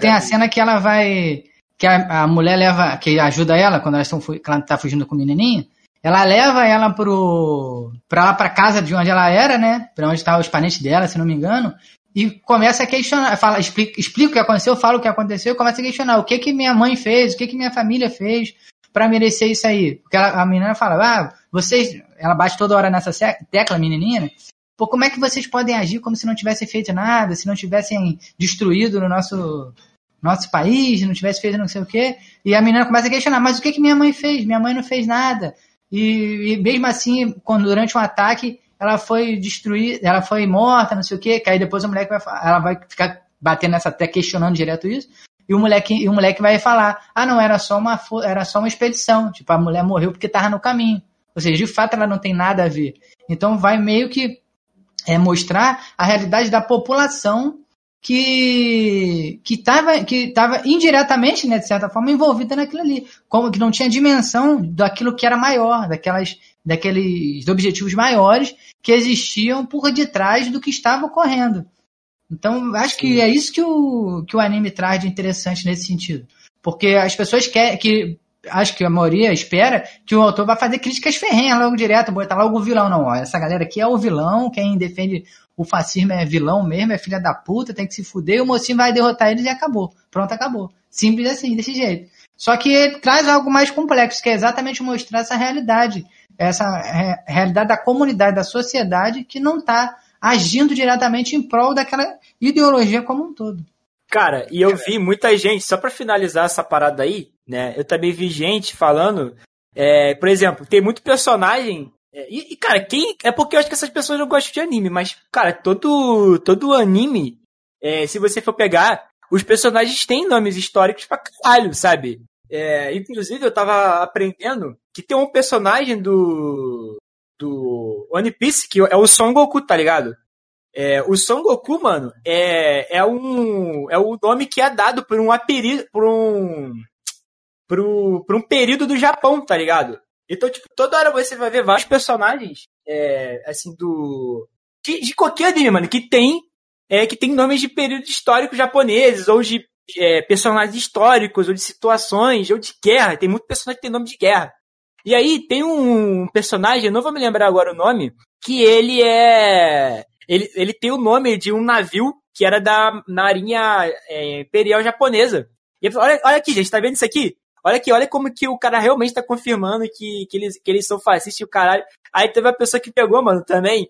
tem a cena que ela vai que a, a mulher leva, que ajuda ela quando ela, estão, ela tá fugindo com o menininho, ela leva ela pro para lá para casa de onde ela era, né? Para onde estavam os parentes dela, se não me engano, e começa a questionar, fala, explica, explica o que aconteceu, fala o que aconteceu, começa a questionar o que que minha mãe fez, o que que minha família fez para merecer isso aí. Porque ela, a menina fala, ah, vocês, ela bate toda hora nessa tecla, menininha? Pô, como é que vocês podem agir como se não tivessem feito nada, se não tivessem destruído no nosso nosso país, não tivesse feito não sei o quê? E a menina começa a questionar, mas o que que minha mãe fez? Minha mãe não fez nada. E, e mesmo assim, quando durante um ataque ela foi destruída, ela foi morta, não sei o quê, que aí depois a mulher vai, ela vai ficar batendo nessa até questionando direto isso. E o moleque, e o moleque vai falar: "Ah, não, era só uma era só uma expedição, tipo a mulher morreu porque estava no caminho". Ou seja, de fato ela não tem nada a ver. Então vai meio que é mostrar a realidade da população que que estava que tava indiretamente, né, de certa forma, envolvida naquilo ali, como que não tinha dimensão daquilo que era maior, daquelas daqueles objetivos maiores que existiam por detrás do que estava ocorrendo. Então, acho Sim. que é isso que o, que o anime traz de interessante nesse sentido. Porque as pessoas querem que. Acho que a maioria espera que o autor vá fazer críticas ferrenhas logo direto, botar logo o vilão. Não, ó, essa galera aqui é o vilão, quem defende o fascismo é vilão mesmo, é filha da puta, tem que se fuder, e o mocinho vai derrotar eles e acabou. Pronto, acabou. Simples assim, desse jeito. Só que ele traz algo mais complexo, que é exatamente mostrar essa realidade essa realidade da comunidade, da sociedade que não está agindo diretamente em prol daquela ideologia como um todo. Cara, e eu vi muita gente, só para finalizar essa parada aí, né? Eu também vi gente falando, é, por exemplo, tem muito personagem. É, e, cara, quem. É porque eu acho que essas pessoas não gostam de anime, mas, cara, todo, todo anime, é, se você for pegar, os personagens têm nomes históricos pra caralho, sabe? É, inclusive, eu tava aprendendo que tem um personagem do. do One Piece que é o Son Goku, tá ligado? É, o Son Goku, mano, é, é um. É o nome que é dado por um apelido. por um. Por um período do Japão, tá ligado? Então, tipo, toda hora você vai ver vários personagens, é, assim, do. de, de qualquer anime, mano, que tem, é, que tem nomes de períodos históricos japoneses, ou de é, personagens históricos, ou de situações, ou de guerra. Tem muito personagem que tem nome de guerra. E aí tem um personagem, não vou me lembrar agora o nome, que ele é. Ele, ele tem o nome de um navio que era da Marinha é, Imperial Japonesa. E olha, olha aqui, gente, tá vendo isso aqui? Olha aqui, olha como que o cara realmente tá confirmando que, que, eles, que eles são fascistas e o caralho. Aí teve a pessoa que pegou, mano, também,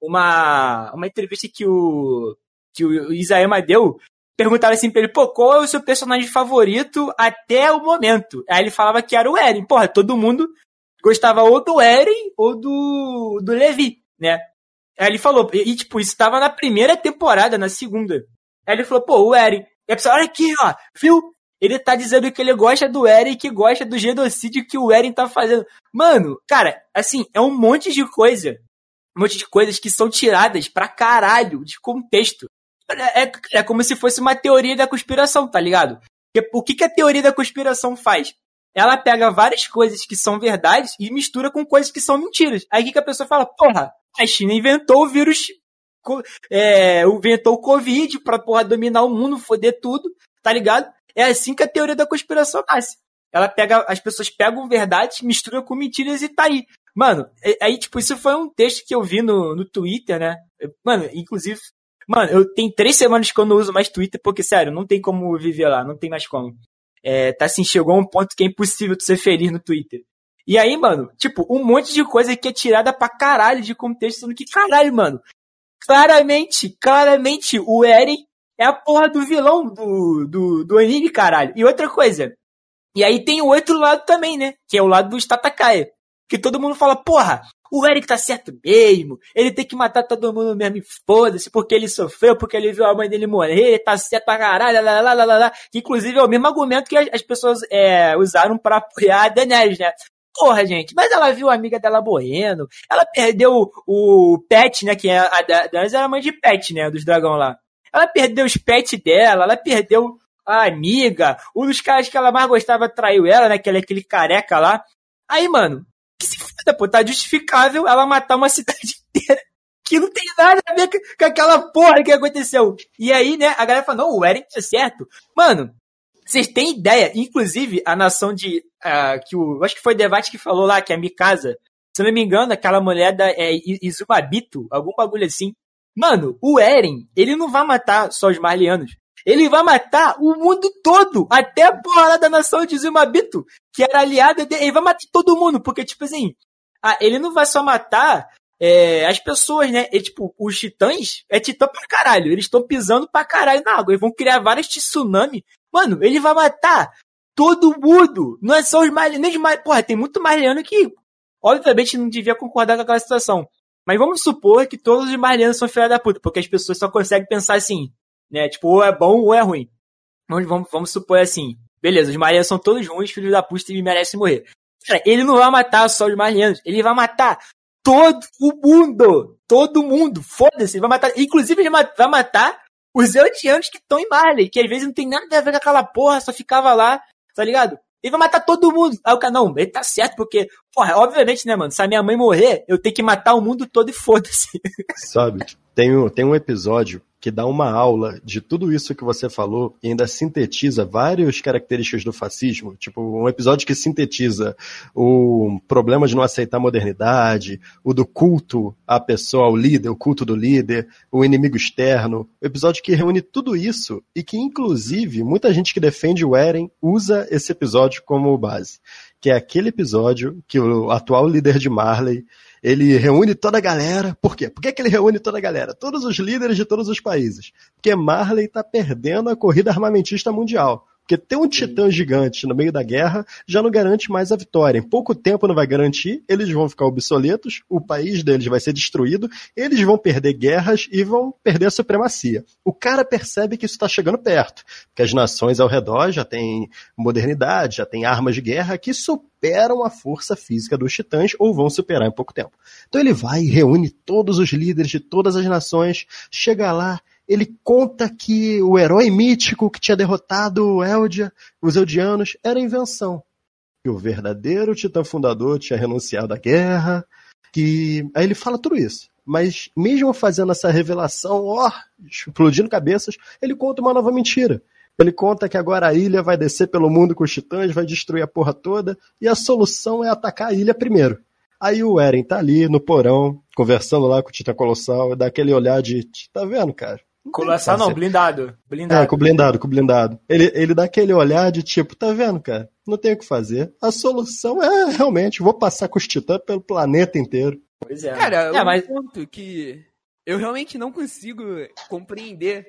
uma, uma entrevista que o, que o Isaema deu, perguntaram assim pra ele, pô, qual é o seu personagem favorito até o momento? Aí ele falava que era o Eren. Porra, todo mundo gostava ou do Eren ou do, do Levi, né? Aí ele falou, e tipo, isso tava na primeira temporada, na segunda. Aí ele falou, pô, o Eren. E a pessoa, olha aqui, ó, viu? Ele tá dizendo que ele gosta do Eren que gosta do genocídio que o Eren tá fazendo. Mano, cara, assim, é um monte de coisa. Um monte de coisas que são tiradas pra caralho de contexto. É, é, é como se fosse uma teoria da conspiração, tá ligado? O que, que a teoria da conspiração faz? Ela pega várias coisas que são verdades e mistura com coisas que são mentiras. Aí que, a pessoa fala? Porra, a China inventou o vírus, é, inventou o Covid pra porra dominar o mundo, foder tudo, tá ligado? É assim que a teoria da conspiração nasce. Ela pega, as pessoas pegam verdades, misturam com mentiras e tá aí. Mano, aí, tipo, isso foi um texto que eu vi no, no Twitter, né? Mano, inclusive, Mano, eu tenho três semanas que eu não uso mais Twitter, porque, sério, não tem como viver lá, não tem mais como. É, tá assim, chegou a um ponto que é impossível tu ser feliz no Twitter. E aí, mano, tipo, um monte de coisa que é tirada pra caralho de contexto, sendo que, caralho, mano, claramente, claramente, o Eren é a porra do vilão do, do, do anime, caralho. E outra coisa, e aí tem o outro lado também, né, que é o lado do Statakaya. Que todo mundo fala, porra, o Eric tá certo mesmo, ele tem que matar todo mundo mesmo, foda-se, porque ele sofreu, porque ele viu a mãe dele morrer, ele tá certo pra caralho, lá, lá, lá, lá, lá. Inclusive é o mesmo argumento que as pessoas é, usaram para apoiar a Daenerys, né? Porra, gente, mas ela viu a amiga dela morrendo, ela perdeu o pet, né, que é a Daenerys era mãe de pet, né, dos dragão lá. Ela perdeu os pets dela, ela perdeu a amiga, um dos caras que ela mais gostava traiu ela, né, que é aquele careca lá. Aí, mano, que se foda, pô, tá justificável ela matar uma cidade inteira que não tem nada a ver com aquela porra que aconteceu. E aí, né, a galera fala, não, o Eren tá certo. Mano, vocês têm ideia, inclusive, a nação de, uh, que o, acho que foi o Debate que falou lá, que é a Mikasa, se não me engano, aquela mulher da é, Izumabito, algum bagulho assim. Mano, o Eren, ele não vai matar só os Marlianos. Ele vai matar o mundo todo, até a porra da nação de Zumabito, que era aliada dele. Ele vai matar todo mundo, porque, tipo assim, ele não vai só matar é, as pessoas, né? Tipo, os titãs é titã pra caralho. Eles estão pisando pra caralho na água. Eles vão criar vários tsunami. Mano, ele vai matar todo mundo. Não é só os. Nem mais. Porra, tem muito Marliano que, obviamente, não devia concordar com aquela situação. Mas vamos supor que todos os Marlianos são filha da puta, porque as pessoas só conseguem pensar assim né? Tipo, ou é bom ou é ruim. Vamos, vamos, vamos supor assim. Beleza, os marianos são todos ruins, filhos da puta e merecem morrer. Cara, ele não vai matar só os marianos, ele vai matar todo o mundo. Todo mundo. Foda-se, vai matar. Inclusive, ele vai matar os eldianos que estão em Marley, que às vezes não tem nada a ver com aquela porra, só ficava lá, tá ligado? Ele vai matar todo mundo. Aí o cara, não, ele tá certo, porque, porra, obviamente, né, mano, se a minha mãe morrer, eu tenho que matar o mundo todo e foda-se. Sabe, tem um, tem um episódio que dá uma aula de tudo isso que você falou e ainda sintetiza várias características do fascismo, tipo um episódio que sintetiza o problema de não aceitar a modernidade, o do culto à pessoa, ao líder, o culto do líder, o inimigo externo, o episódio que reúne tudo isso e que inclusive muita gente que defende o Eren usa esse episódio como base, que é aquele episódio que o atual líder de Marley ele reúne toda a galera. Por quê? Por que, que ele reúne toda a galera? Todos os líderes de todos os países. Porque Marley está perdendo a corrida armamentista mundial. Porque ter um titã gigante no meio da guerra já não garante mais a vitória. Em pouco tempo não vai garantir, eles vão ficar obsoletos, o país deles vai ser destruído, eles vão perder guerras e vão perder a supremacia. O cara percebe que isso está chegando perto, que as nações ao redor já têm modernidade, já têm armas de guerra que superam a força física dos titãs ou vão superar em pouco tempo. Então ele vai e reúne todos os líderes de todas as nações, chega lá ele conta que o herói mítico que tinha derrotado o Eldia, os Eldianos, era invenção. Que o verdadeiro titã fundador tinha renunciado à guerra, que. Aí ele fala tudo isso. Mas mesmo fazendo essa revelação, ó, explodindo cabeças, ele conta uma nova mentira. Ele conta que agora a ilha vai descer pelo mundo com os titãs, vai destruir a porra toda, e a solução é atacar a ilha primeiro. Aí o Eren tá ali no porão, conversando lá com o Titã Colossal, dá aquele olhar de, tá vendo, cara? Colossal não, blindado. blindado. É, com blindado, com blindado. Ele, ele dá aquele olhar de tipo, tá vendo, cara? Não tem o que fazer. A solução é realmente, vou passar com os titãs pelo planeta inteiro. Pois é. Cara, é, um mas ponto que eu realmente não consigo compreender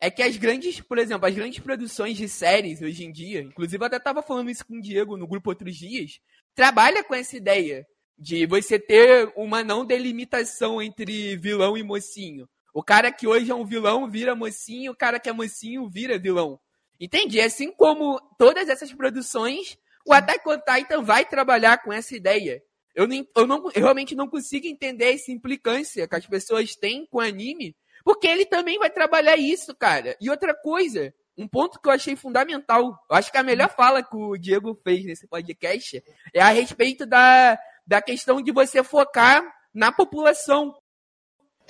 é que as grandes, por exemplo, as grandes produções de séries hoje em dia, inclusive eu até tava falando isso com o Diego no grupo outros dias, trabalha com essa ideia de você ter uma não delimitação entre vilão e mocinho. O cara que hoje é um vilão vira mocinho, o cara que é mocinho vira vilão. Entendi. Assim como todas essas produções, o Attack on Titan vai trabalhar com essa ideia. Eu, eu, não, eu realmente não consigo entender essa implicância que as pessoas têm com o anime, porque ele também vai trabalhar isso, cara. E outra coisa, um ponto que eu achei fundamental, eu acho que a melhor fala que o Diego fez nesse podcast é a respeito da, da questão de você focar na população.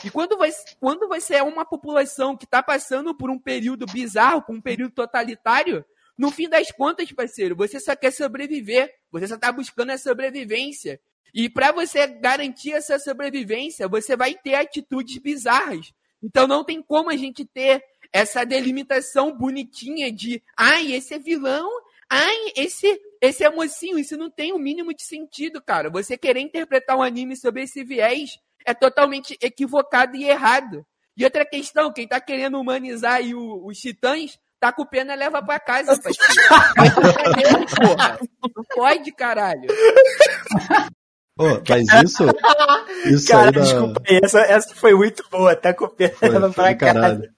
E quando você, quando você é uma população que está passando por um período bizarro, por um período totalitário, no fim das contas, parceiro, você só quer sobreviver. Você só está buscando a sobrevivência. E para você garantir essa sobrevivência, você vai ter atitudes bizarras. Então não tem como a gente ter essa delimitação bonitinha de, ai, esse é vilão, ai, esse, esse é mocinho. Isso não tem o mínimo de sentido, cara. Você querer interpretar um anime sobre esse viés é totalmente equivocado e errado. E outra questão, quem tá querendo humanizar aí o, os titãs, tá com pena e leva pra casa. Não pode, caralho. Pô, mas isso. Isso cara, aí da... desculpa aí, essa, essa foi muito boa, tá com pena Foi, leva pra caralho. casa.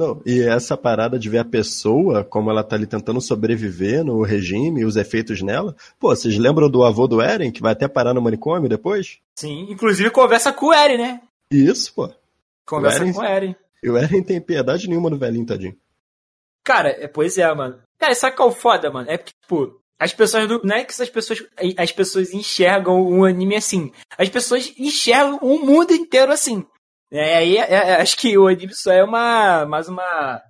Não, e essa parada de ver a pessoa, como ela tá ali tentando sobreviver no regime e os efeitos nela. Pô, vocês lembram do avô do Eren, que vai até parar no manicômio depois? Sim, inclusive conversa com o Eren, né? Isso, pô. Conversa O Eren- com o Eren. E o Eren tem piedade nenhuma no velhinho, tadinho. Cara, é, pois é, mano. Cara, sabe qual é o foda, mano? É porque, tipo, as pessoas do. Não é que as pessoas. As pessoas enxergam um anime assim. As pessoas enxergam o mundo inteiro assim. É, aí é- é- acho que o anime só é uma. mais uma.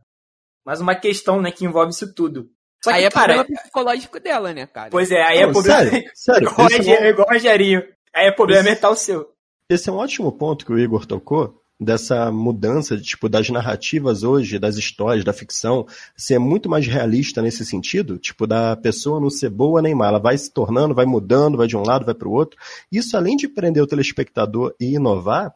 Mais uma questão, né, que envolve isso tudo. Só que, aí é cara. problema psicológico dela, né, cara? Pois é, aí é Não, problema. sério, sério, igual, esse é a- igual o Rogerinho. Aí é problema Esse- mental seu. Esse é um ótimo ponto que o Igor tocou, dessa mudança tipo, das narrativas hoje, das histórias, da ficção, ser muito mais realista nesse sentido, tipo, da pessoa não ser boa nem má, ela vai se tornando, vai mudando, vai de um lado, vai para o outro. Isso, além de prender o telespectador e inovar,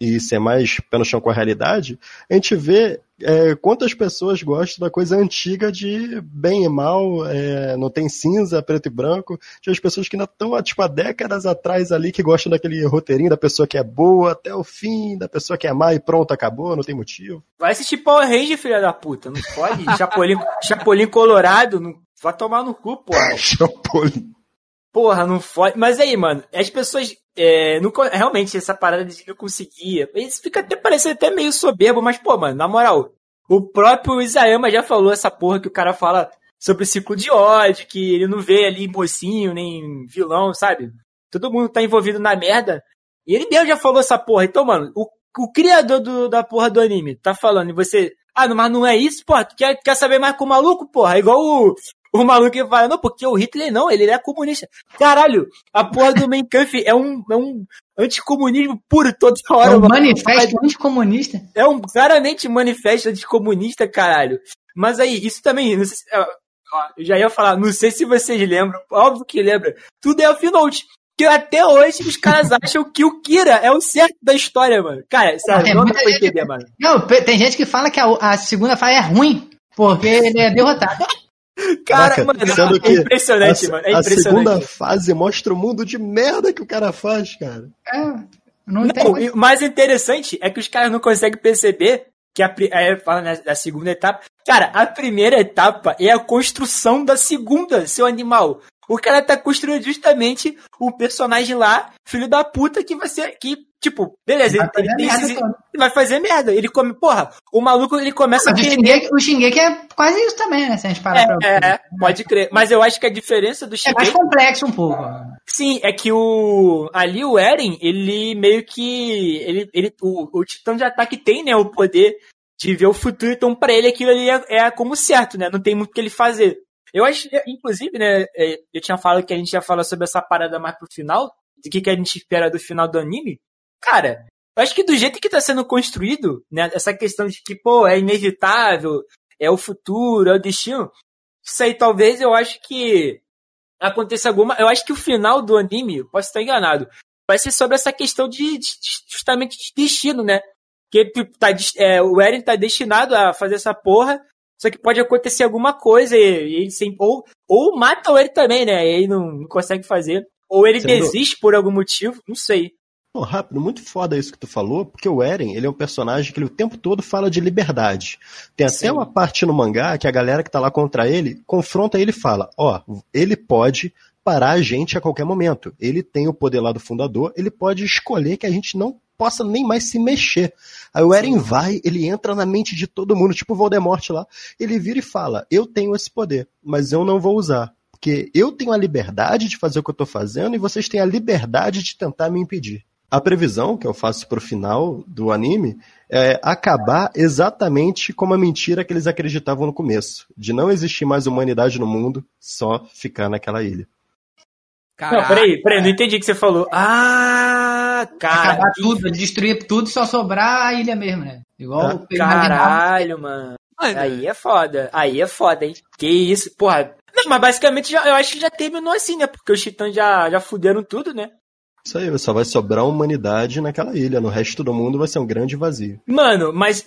e ser mais pé no chão com a realidade, a gente vê é, quantas pessoas gostam da coisa antiga de bem e mal, é, não tem cinza, preto e branco. Tinha as pessoas que ainda estão tipo, há décadas atrás ali que gostam daquele roteirinho da pessoa que é boa até o fim, da pessoa que é má e pronto, acabou, não tem motivo. Vai assistir Power Ranger, filha da puta. Não pode. Chapolin, Chapolin Colorado. Não, vai tomar no cu, porra. Chapolin. Porra, não fode. Mas aí, mano, as pessoas. é, não, realmente, essa parada de não conseguir. Isso fica até parecendo até meio soberbo, mas, pô, mano, na moral, o próprio Isayama já falou essa porra que o cara fala sobre o ciclo de ódio, que ele não vê ali mocinho, nem vilão, sabe? Todo mundo tá envolvido na merda. E ele mesmo já falou essa porra. Então, mano, o, o criador do- da porra do anime tá falando, e você. Ah, mas não é isso, porra? Tu quer, quer saber mais com o maluco, porra? É igual o, o maluco que fala, não, porque o Hitler não, ele é comunista. Caralho, a porra do Mein Kampf é um, é um anticomunismo puro toda hora, É um mano. manifesto anticomunista. É um claramente manifesto anticomunista, caralho. Mas aí, isso também, não sei se, ó, ó, eu já ia falar, não sei se vocês lembram, óbvio que lembra, tudo é off-note. Que até hoje os caras acham que o Kira é o certo da história, mano. Cara, sério, É, não dá muita pra entender, mano. Não, tem gente que fala que a, a segunda fase é ruim, porque ele é derrotado. Cara, Caraca, mano, sendo é que impressionante, a, mano. É a impressionante. segunda fase mostra o mundo de merda que o cara faz, cara. É, não, Não, tem. o mais interessante é que os caras não conseguem perceber que a, aí fala né, da segunda etapa. Cara, a primeira etapa é a construção da segunda, seu animal. O cara tá construindo justamente o personagem lá, filho da puta, que vai ser. Que, tipo, beleza, ele, Vai ele tem merda ele vai fazer merda. Ele come. Porra, o maluco ele começa a Mas o. Shingeki, Shingeki é quase isso também, né? Se a gente parar pra... É, é, pode crer. Mas eu acho que a diferença do É mais Shingeki. complexo um pouco. Sim, é que o. Ali o Eren, ele meio que. Ele, ele, o, o Titã de ataque tem, né, o poder de ver o futuro, então pra ele aquilo ali é, é como certo, né? Não tem muito o que ele fazer. Eu acho, inclusive, né, é, eu tinha falado que a gente ia falar sobre essa parada mais pro final, do que, que a gente espera do final do anime. Cara, eu acho que do jeito que tá sendo construído, né, essa questão de que, pô, é inevitável, é o futuro, é o destino, isso aí talvez eu acho que aconteça alguma. Eu acho que o final do anime, posso estar enganado, vai ser sobre essa questão de, de justamente de destino, né? Que tá, é, o Eren tá destinado a fazer essa porra, só que pode acontecer alguma coisa e, ele sempre, ou, ou matam ele também, né? E ele não, não consegue fazer. Ou ele Sendo... desiste por algum motivo, não sei. Pô, rápido, muito foda isso que tu falou, porque o Eren, ele é um personagem que ele o tempo todo fala de liberdade. Tem até Sim. uma parte no mangá que a galera que tá lá contra ele confronta ele e fala: Ó, oh, ele pode parar a gente a qualquer momento. Ele tem o poder lá do fundador, ele pode escolher que a gente não possa nem mais se mexer. Aí o Eren vai, ele entra na mente de todo mundo, tipo o Voldemort lá. Ele vira e fala: Eu tenho esse poder, mas eu não vou usar. Porque eu tenho a liberdade de fazer o que eu tô fazendo e vocês têm a liberdade de tentar me impedir. A previsão que eu faço pro final do anime é acabar exatamente como a mentira que eles acreditavam no começo, de não existir mais humanidade no mundo, só ficar naquela ilha. Caraca. Não, peraí, peraí, não entendi o que você falou. Ah, cara. Acabar tudo, destruir tudo e só sobrar a ilha mesmo, né? Igual ah, o Caralho, mano. mano. Aí é foda. Aí é foda, hein? Que isso, porra. Não, mas basicamente já, eu acho que já terminou assim, né? Porque os titãs já, já fuderam tudo, né? Isso aí, só vai sobrar humanidade naquela ilha. No resto do mundo vai ser um grande vazio. Mano, mas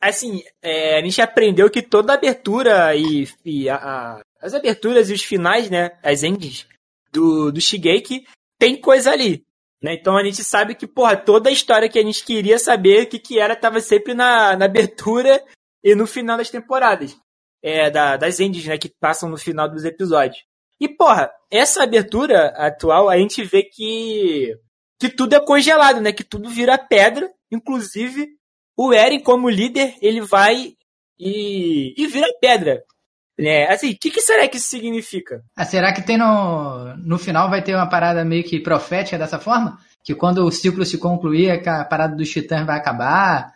assim, é, a gente aprendeu que toda abertura e, e a, a, as aberturas e os finais, né? As endings do, do Shigeki tem coisa ali. Né? Então a gente sabe que, porra, toda a história que a gente queria saber o que, que era tava sempre na, na abertura e no final das temporadas. É, da, das endings, né? Que passam no final dos episódios. E, porra, essa abertura atual, a gente vê que, que tudo é congelado, né? Que tudo vira pedra. Inclusive, o Eren, como líder, ele vai e, e vira pedra. Né? Assim, o que, que, será que isso significa? Ah, será que tem no, no final vai ter uma parada meio que profética dessa forma? Que quando o ciclo se concluir, a parada dos titãs vai acabar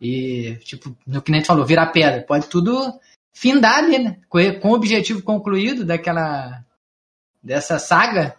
e, tipo, no que nem gente falou, virar pedra. Pode tudo findar ali, né? Com o objetivo concluído daquela dessa saga,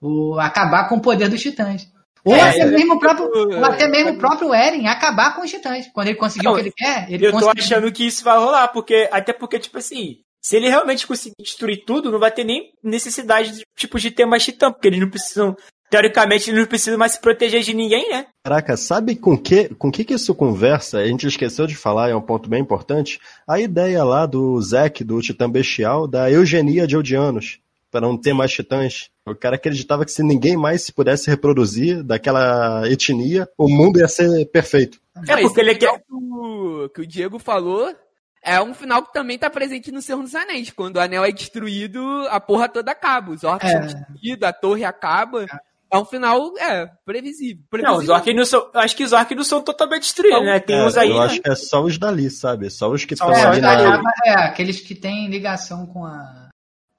o acabar com o poder dos titãs. Ou é, até mesmo o próprio, até mesmo o próprio Eren acabar com os titãs. Quando ele conseguiu o que ele quer, ele Eu tô achando que isso vai rolar, porque até porque, tipo assim, se ele realmente conseguir destruir tudo, não vai ter nem necessidade de, tipo, de ter mais titã, porque eles não precisam teoricamente ele não precisa mais se proteger de ninguém, né? Caraca, sabe com que, com que que isso conversa? A gente esqueceu de falar, é um ponto bem importante. A ideia lá do Zack, do Titã Bestial, da eugenia de Odianos, para não ter mais titãs. O cara acreditava que se ninguém mais se pudesse reproduzir daquela etnia, o mundo ia ser perfeito. É, porque ele quer... Que o, que o Diego falou é um final que também tá presente no Senhor dos Anéis. Quando o anel é destruído, a porra toda acaba. Os orcs é. são destruídos, a torre acaba. É. É um final, é, previsível. previsível. Não, os orcs não são. Acho que os orcs não são totalmente destruídos, né? Tem é, uns aí. Eu né? acho que é só os dali, sabe? Só os que estão é, ali na. É, aqueles que têm ligação com a,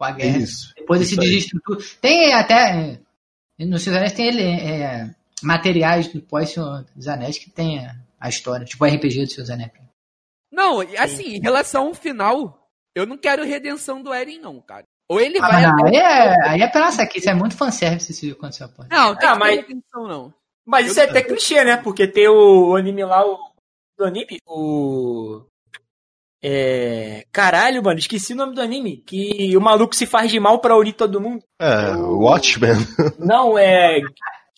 com a guerra. Isso. Depois isso desse desestrutura. Tem até. No Senhor dos Anéis tem ele, é, materiais do pós-Senhor dos Anéis que tem a história, tipo o RPG do Senhor dos Anéis. Não, assim, em relação ao final, eu não quero redenção do Eren, não, cara. Ou ele ah, vai. Não, aí, é, aí é pra aqui, isso é muito fanservice se acontecer a porra. Não, ah, mas... redenção, não. Mas eu isso é até clichê, né? Porque tem o anime lá, o. Do anime, o. É. Caralho, mano, esqueci o nome do anime. Que o maluco se faz de mal pra unir todo mundo. É, o Watchmen. Não, é.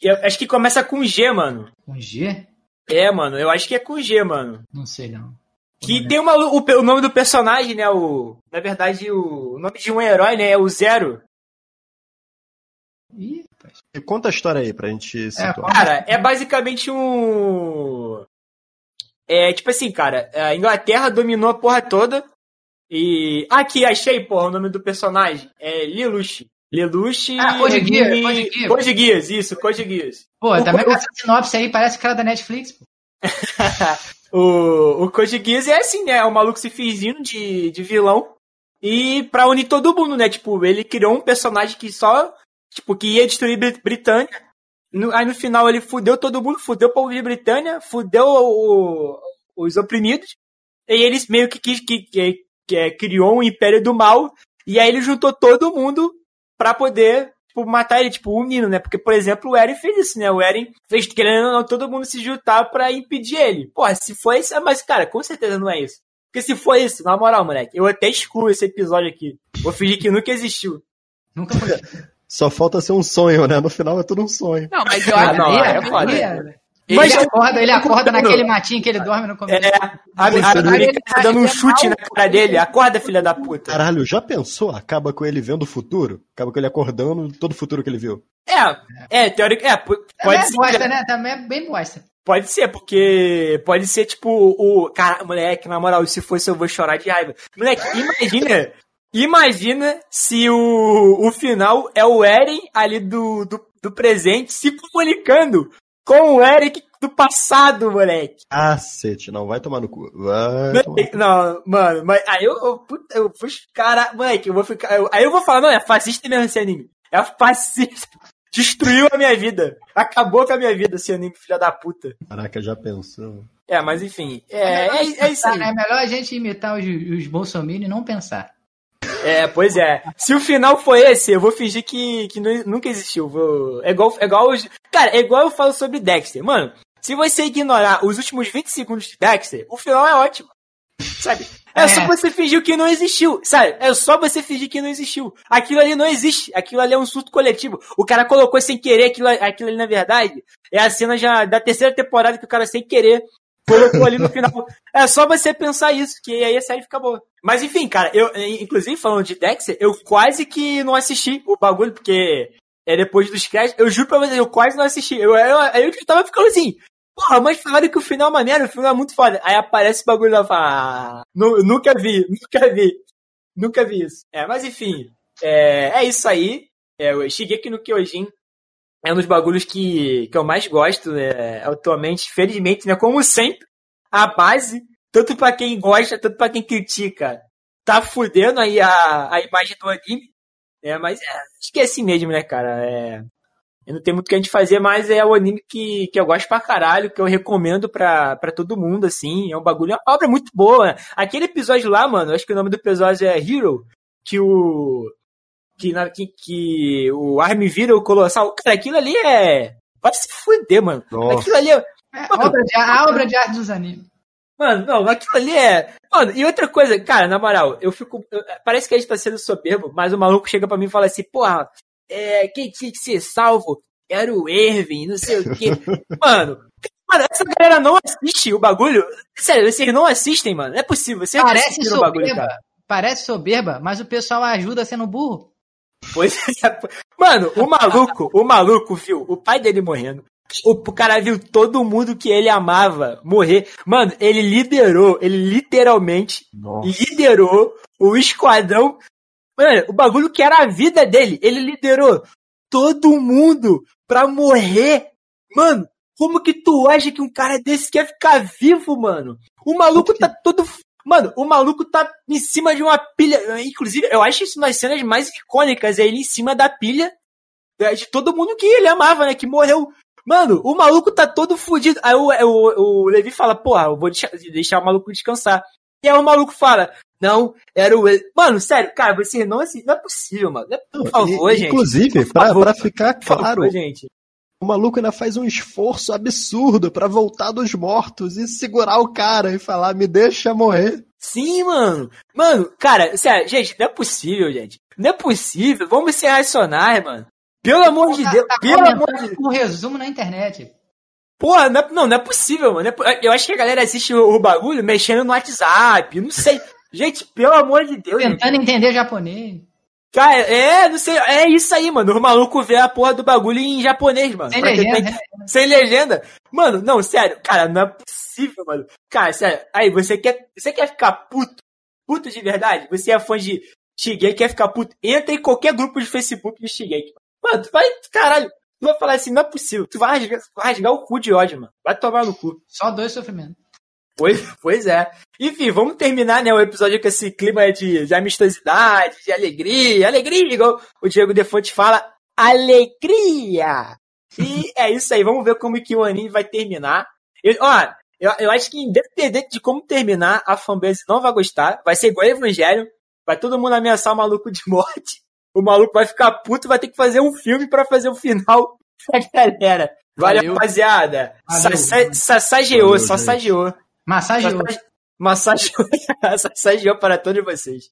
Eu acho que começa com G, mano. Com G? É, mano, eu acho que é com G, mano. Não sei não. Que tem uma, o, o, nome do personagem, né? O, na verdade, o, o nome de um herói, né? É o Zero. Ih, Conta a história aí pra gente É, cara, é basicamente um. É tipo assim, cara, a Inglaterra dominou a porra toda. E. Aqui, achei, porra, o nome do personagem. É Lelouch. Lelouch. Ah, Code Geass. Code Geass, isso, Code Geass. Pô, o, também com essa sinopse aí parece cara da Netflix, pô. O, o Code Geass é assim, né? É um maluco se fingindo de, de vilão. E pra unir todo mundo, né? Tipo, ele criou um personagem que só tipo, que ia destruir Brit- Britânia. No- aí no final ele fudeu todo mundo, fudeu o povo de Britânia, fudeu o- os oprimidos. E ele meio que, que, que, que é, criou um império do mal. E aí ele juntou todo mundo pra poder tipo, matar ele, tipo, unindo, né? Porque, por exemplo, o Eren fez isso, né? O Eren fez, querendo ou não, todo mundo se juntar pra impedir ele. Porra, se foi isso, mas, cara, com certeza não é isso. Porque se for isso, na moral, moleque, eu até excluo esse episódio aqui. Vou fingir que nunca existiu. Nunca foi. Só falta ser um sonho, né? No final é tudo um sonho. Não, mas eu Ah, acho que- é. Ele, Mas- acorda, ele acorda naquele matinho que ele dorme no começo. É, a, a, a, tá dando um chute na cara dele. Acorda, filha da puta. Caralho, já pensou? Acaba com ele vendo o futuro? Acaba com ele acordando todo o futuro que ele viu. É, é, teórico, é, Também pode é ser. bosta, né? Também é bem bosta. Pode ser, porque pode ser tipo o. Cara, moleque, na moral, se fosse eu vou chorar de raiva. Moleque, imagina. Imagina se o, o final é o Eren ali do, do, do presente se comunicando com o Eren do passado, moleque. Cacete, não, vai tomar no cu. Vai tomar no cu. Não, mano, mas aí eu, eu, puta, eu fui. Cara, moleque, eu vou ficar. eu- aí eu vou falar, não, é fascista mesmo esse anime. É fascista. Destruiu a minha vida. Acabou com a minha vida esse anime, filha da puta. Caraca, já pensou? É, mas enfim. É, é, é isso aí. É melhor a gente imitar os, os bolsominions e não pensar. É, pois é. Se o final foi esse, eu vou fingir que, que nu- nunca existiu. Vou... É igual, é igual os... Cara, é igual eu falo sobre Dexter. Mano, se você ignorar os últimos 20 segundos de Dexter, o final é ótimo. Sabe? É, É. só você fingir que não existiu. Sabe? É só você fingir que não existiu. Aquilo ali não existe. Aquilo ali é um surto coletivo. O cara colocou sem querer aquilo, aquilo ali na verdade. É a cena já da terceira temporada que o cara sem querer colocou ali no final. É só você pensar isso, que aí a série fica boa. Mas enfim, cara, eu, inclusive falando de Dexter, eu quase que não assisti o bagulho, porque é depois dos créditos, eu juro pra vocês, eu quase não assisti. Eu, eu, eu, eu tava ficando assim, porra, mas falaram que o final é maneiro, o final é muito foda. Aí aparece o bagulho lá e fala, ah, nu- nunca vi, nunca vi, nunca vi isso. É, mas enfim, é, é isso aí. É, o Shigeki no Kyojin é um dos bagulhos que, que eu mais gosto, né, atualmente, felizmente, né, como sempre, a base, tanto pra quem gosta, tanto pra quem critica, tá fudendo aí a, a imagem do anime, é, mas é, assim mesmo, né, cara, é, não tenho muito o que a gente fazer, mas é o anime que, que eu gosto pra caralho, que eu recomendo pra, pra todo mundo, assim, é um bagulho, é uma obra muito boa, aquele episódio lá, mano, acho que o nome do episódio é Hero, que o, que, na, que, que o Armin vira o Colossal. Cara, aquilo ali é. Vai se fuder, mano. Nossa. Aquilo ali é. É, obra de, a obra de arte dos animes. Mano, não, aquilo ali é. Mano, e outra coisa, cara, na moral, eu fico. eu- parece que a gente tá sendo soberbo, mas o maluco chega pra mim e fala assim, porra, é, quem tinha que ser salvo era o Erwin, não sei o quê. mano, mano, essa galera não assiste o bagulho. Sério, vocês não assistem, mano. Não é possível. Vocês não Parece assistiram o bagulho, soberba. cara. Parece soberba, mas o pessoal ajuda sendo burro. Pois é. Mano, o maluco, o maluco viu o pai dele morrendo. O, o cara viu todo mundo que ele amava morrer. Mano, ele liderou, ele literalmente Nossa. liderou o esquadrão. Mano, o bagulho que era a vida dele. Ele liderou todo mundo pra morrer. Mano, como que tu acha que um cara desse quer ficar vivo, mano? O maluco tá todo. Mano, o maluco tá em cima de uma pilha. Inclusive, eu acho isso das cenas mais icônicas. É ele em cima da pilha é, de todo mundo que ele amava, né? Que morreu. Mano, o maluco tá todo fudido. Aí o, o, o Levi fala, porra, eu vou deixar, deixar o maluco descansar. E aí o maluco fala, não, era o. Mano, sério, cara, você não assim, não é possível, mano. Não é- Por favor, E- gente. Inclusive, Por pra, favor. pra ficar Por favor, claro, gente. O maluco ainda faz um esforço absurdo pra voltar dos mortos e segurar o cara e falar, me deixa morrer. Sim, mano. Mano, cara, sério, gente, não é possível, gente. Não é possível. Vamos ser racionais, mano. Pelo amor de Deus, Tá pelo amor de comentando um resumo na internet. Porra, não é, não, não é possível, mano. É Eu acho que a galera assiste o, o bagulho mexendo no WhatsApp, não sei. Gente, pelo amor de Deus, gente. Tentando entender japonês. Cara, é, não sei, é isso aí, mano. O maluco vê a porra do bagulho em japonês, mano. Sem legenda, tem que- Sem legenda. Mano, não, sério, cara, não é possível, mano. Cara, sério, aí, você quer, você quer ficar puto? Puto de verdade? Você é fã de Shigeki, quer ficar puto? Entra em qualquer grupo de Facebook de Shigeki. Mano, tu vai, caralho, tu vai falar assim, não é possível. Tu vai rasgar, vai rasgar o cu de ódio, mano. Vai tomar no cu. Só dois sofrimentos. Pois, pois é. Enfim, vamos terminar, né, o episódio com esse clima de, de amistosidade, de alegria, alegria, igual o Diego Defonte fala. alegria! E é isso aí, vamos ver como que o anime vai terminar. Eu, ó, eu, eu acho que independente de como terminar, a fanbase não vai gostar. Vai ser igual Evangelho. Vai todo mundo ameaçar o maluco de morte. O maluco vai ficar puto, vai ter que fazer um filme para fazer o final pra galera. Valeu, Valeu. rapaziada. Valeu. Sa- Sassageou, sassageou. Massageou. Massageou. Massageou para todos vocês.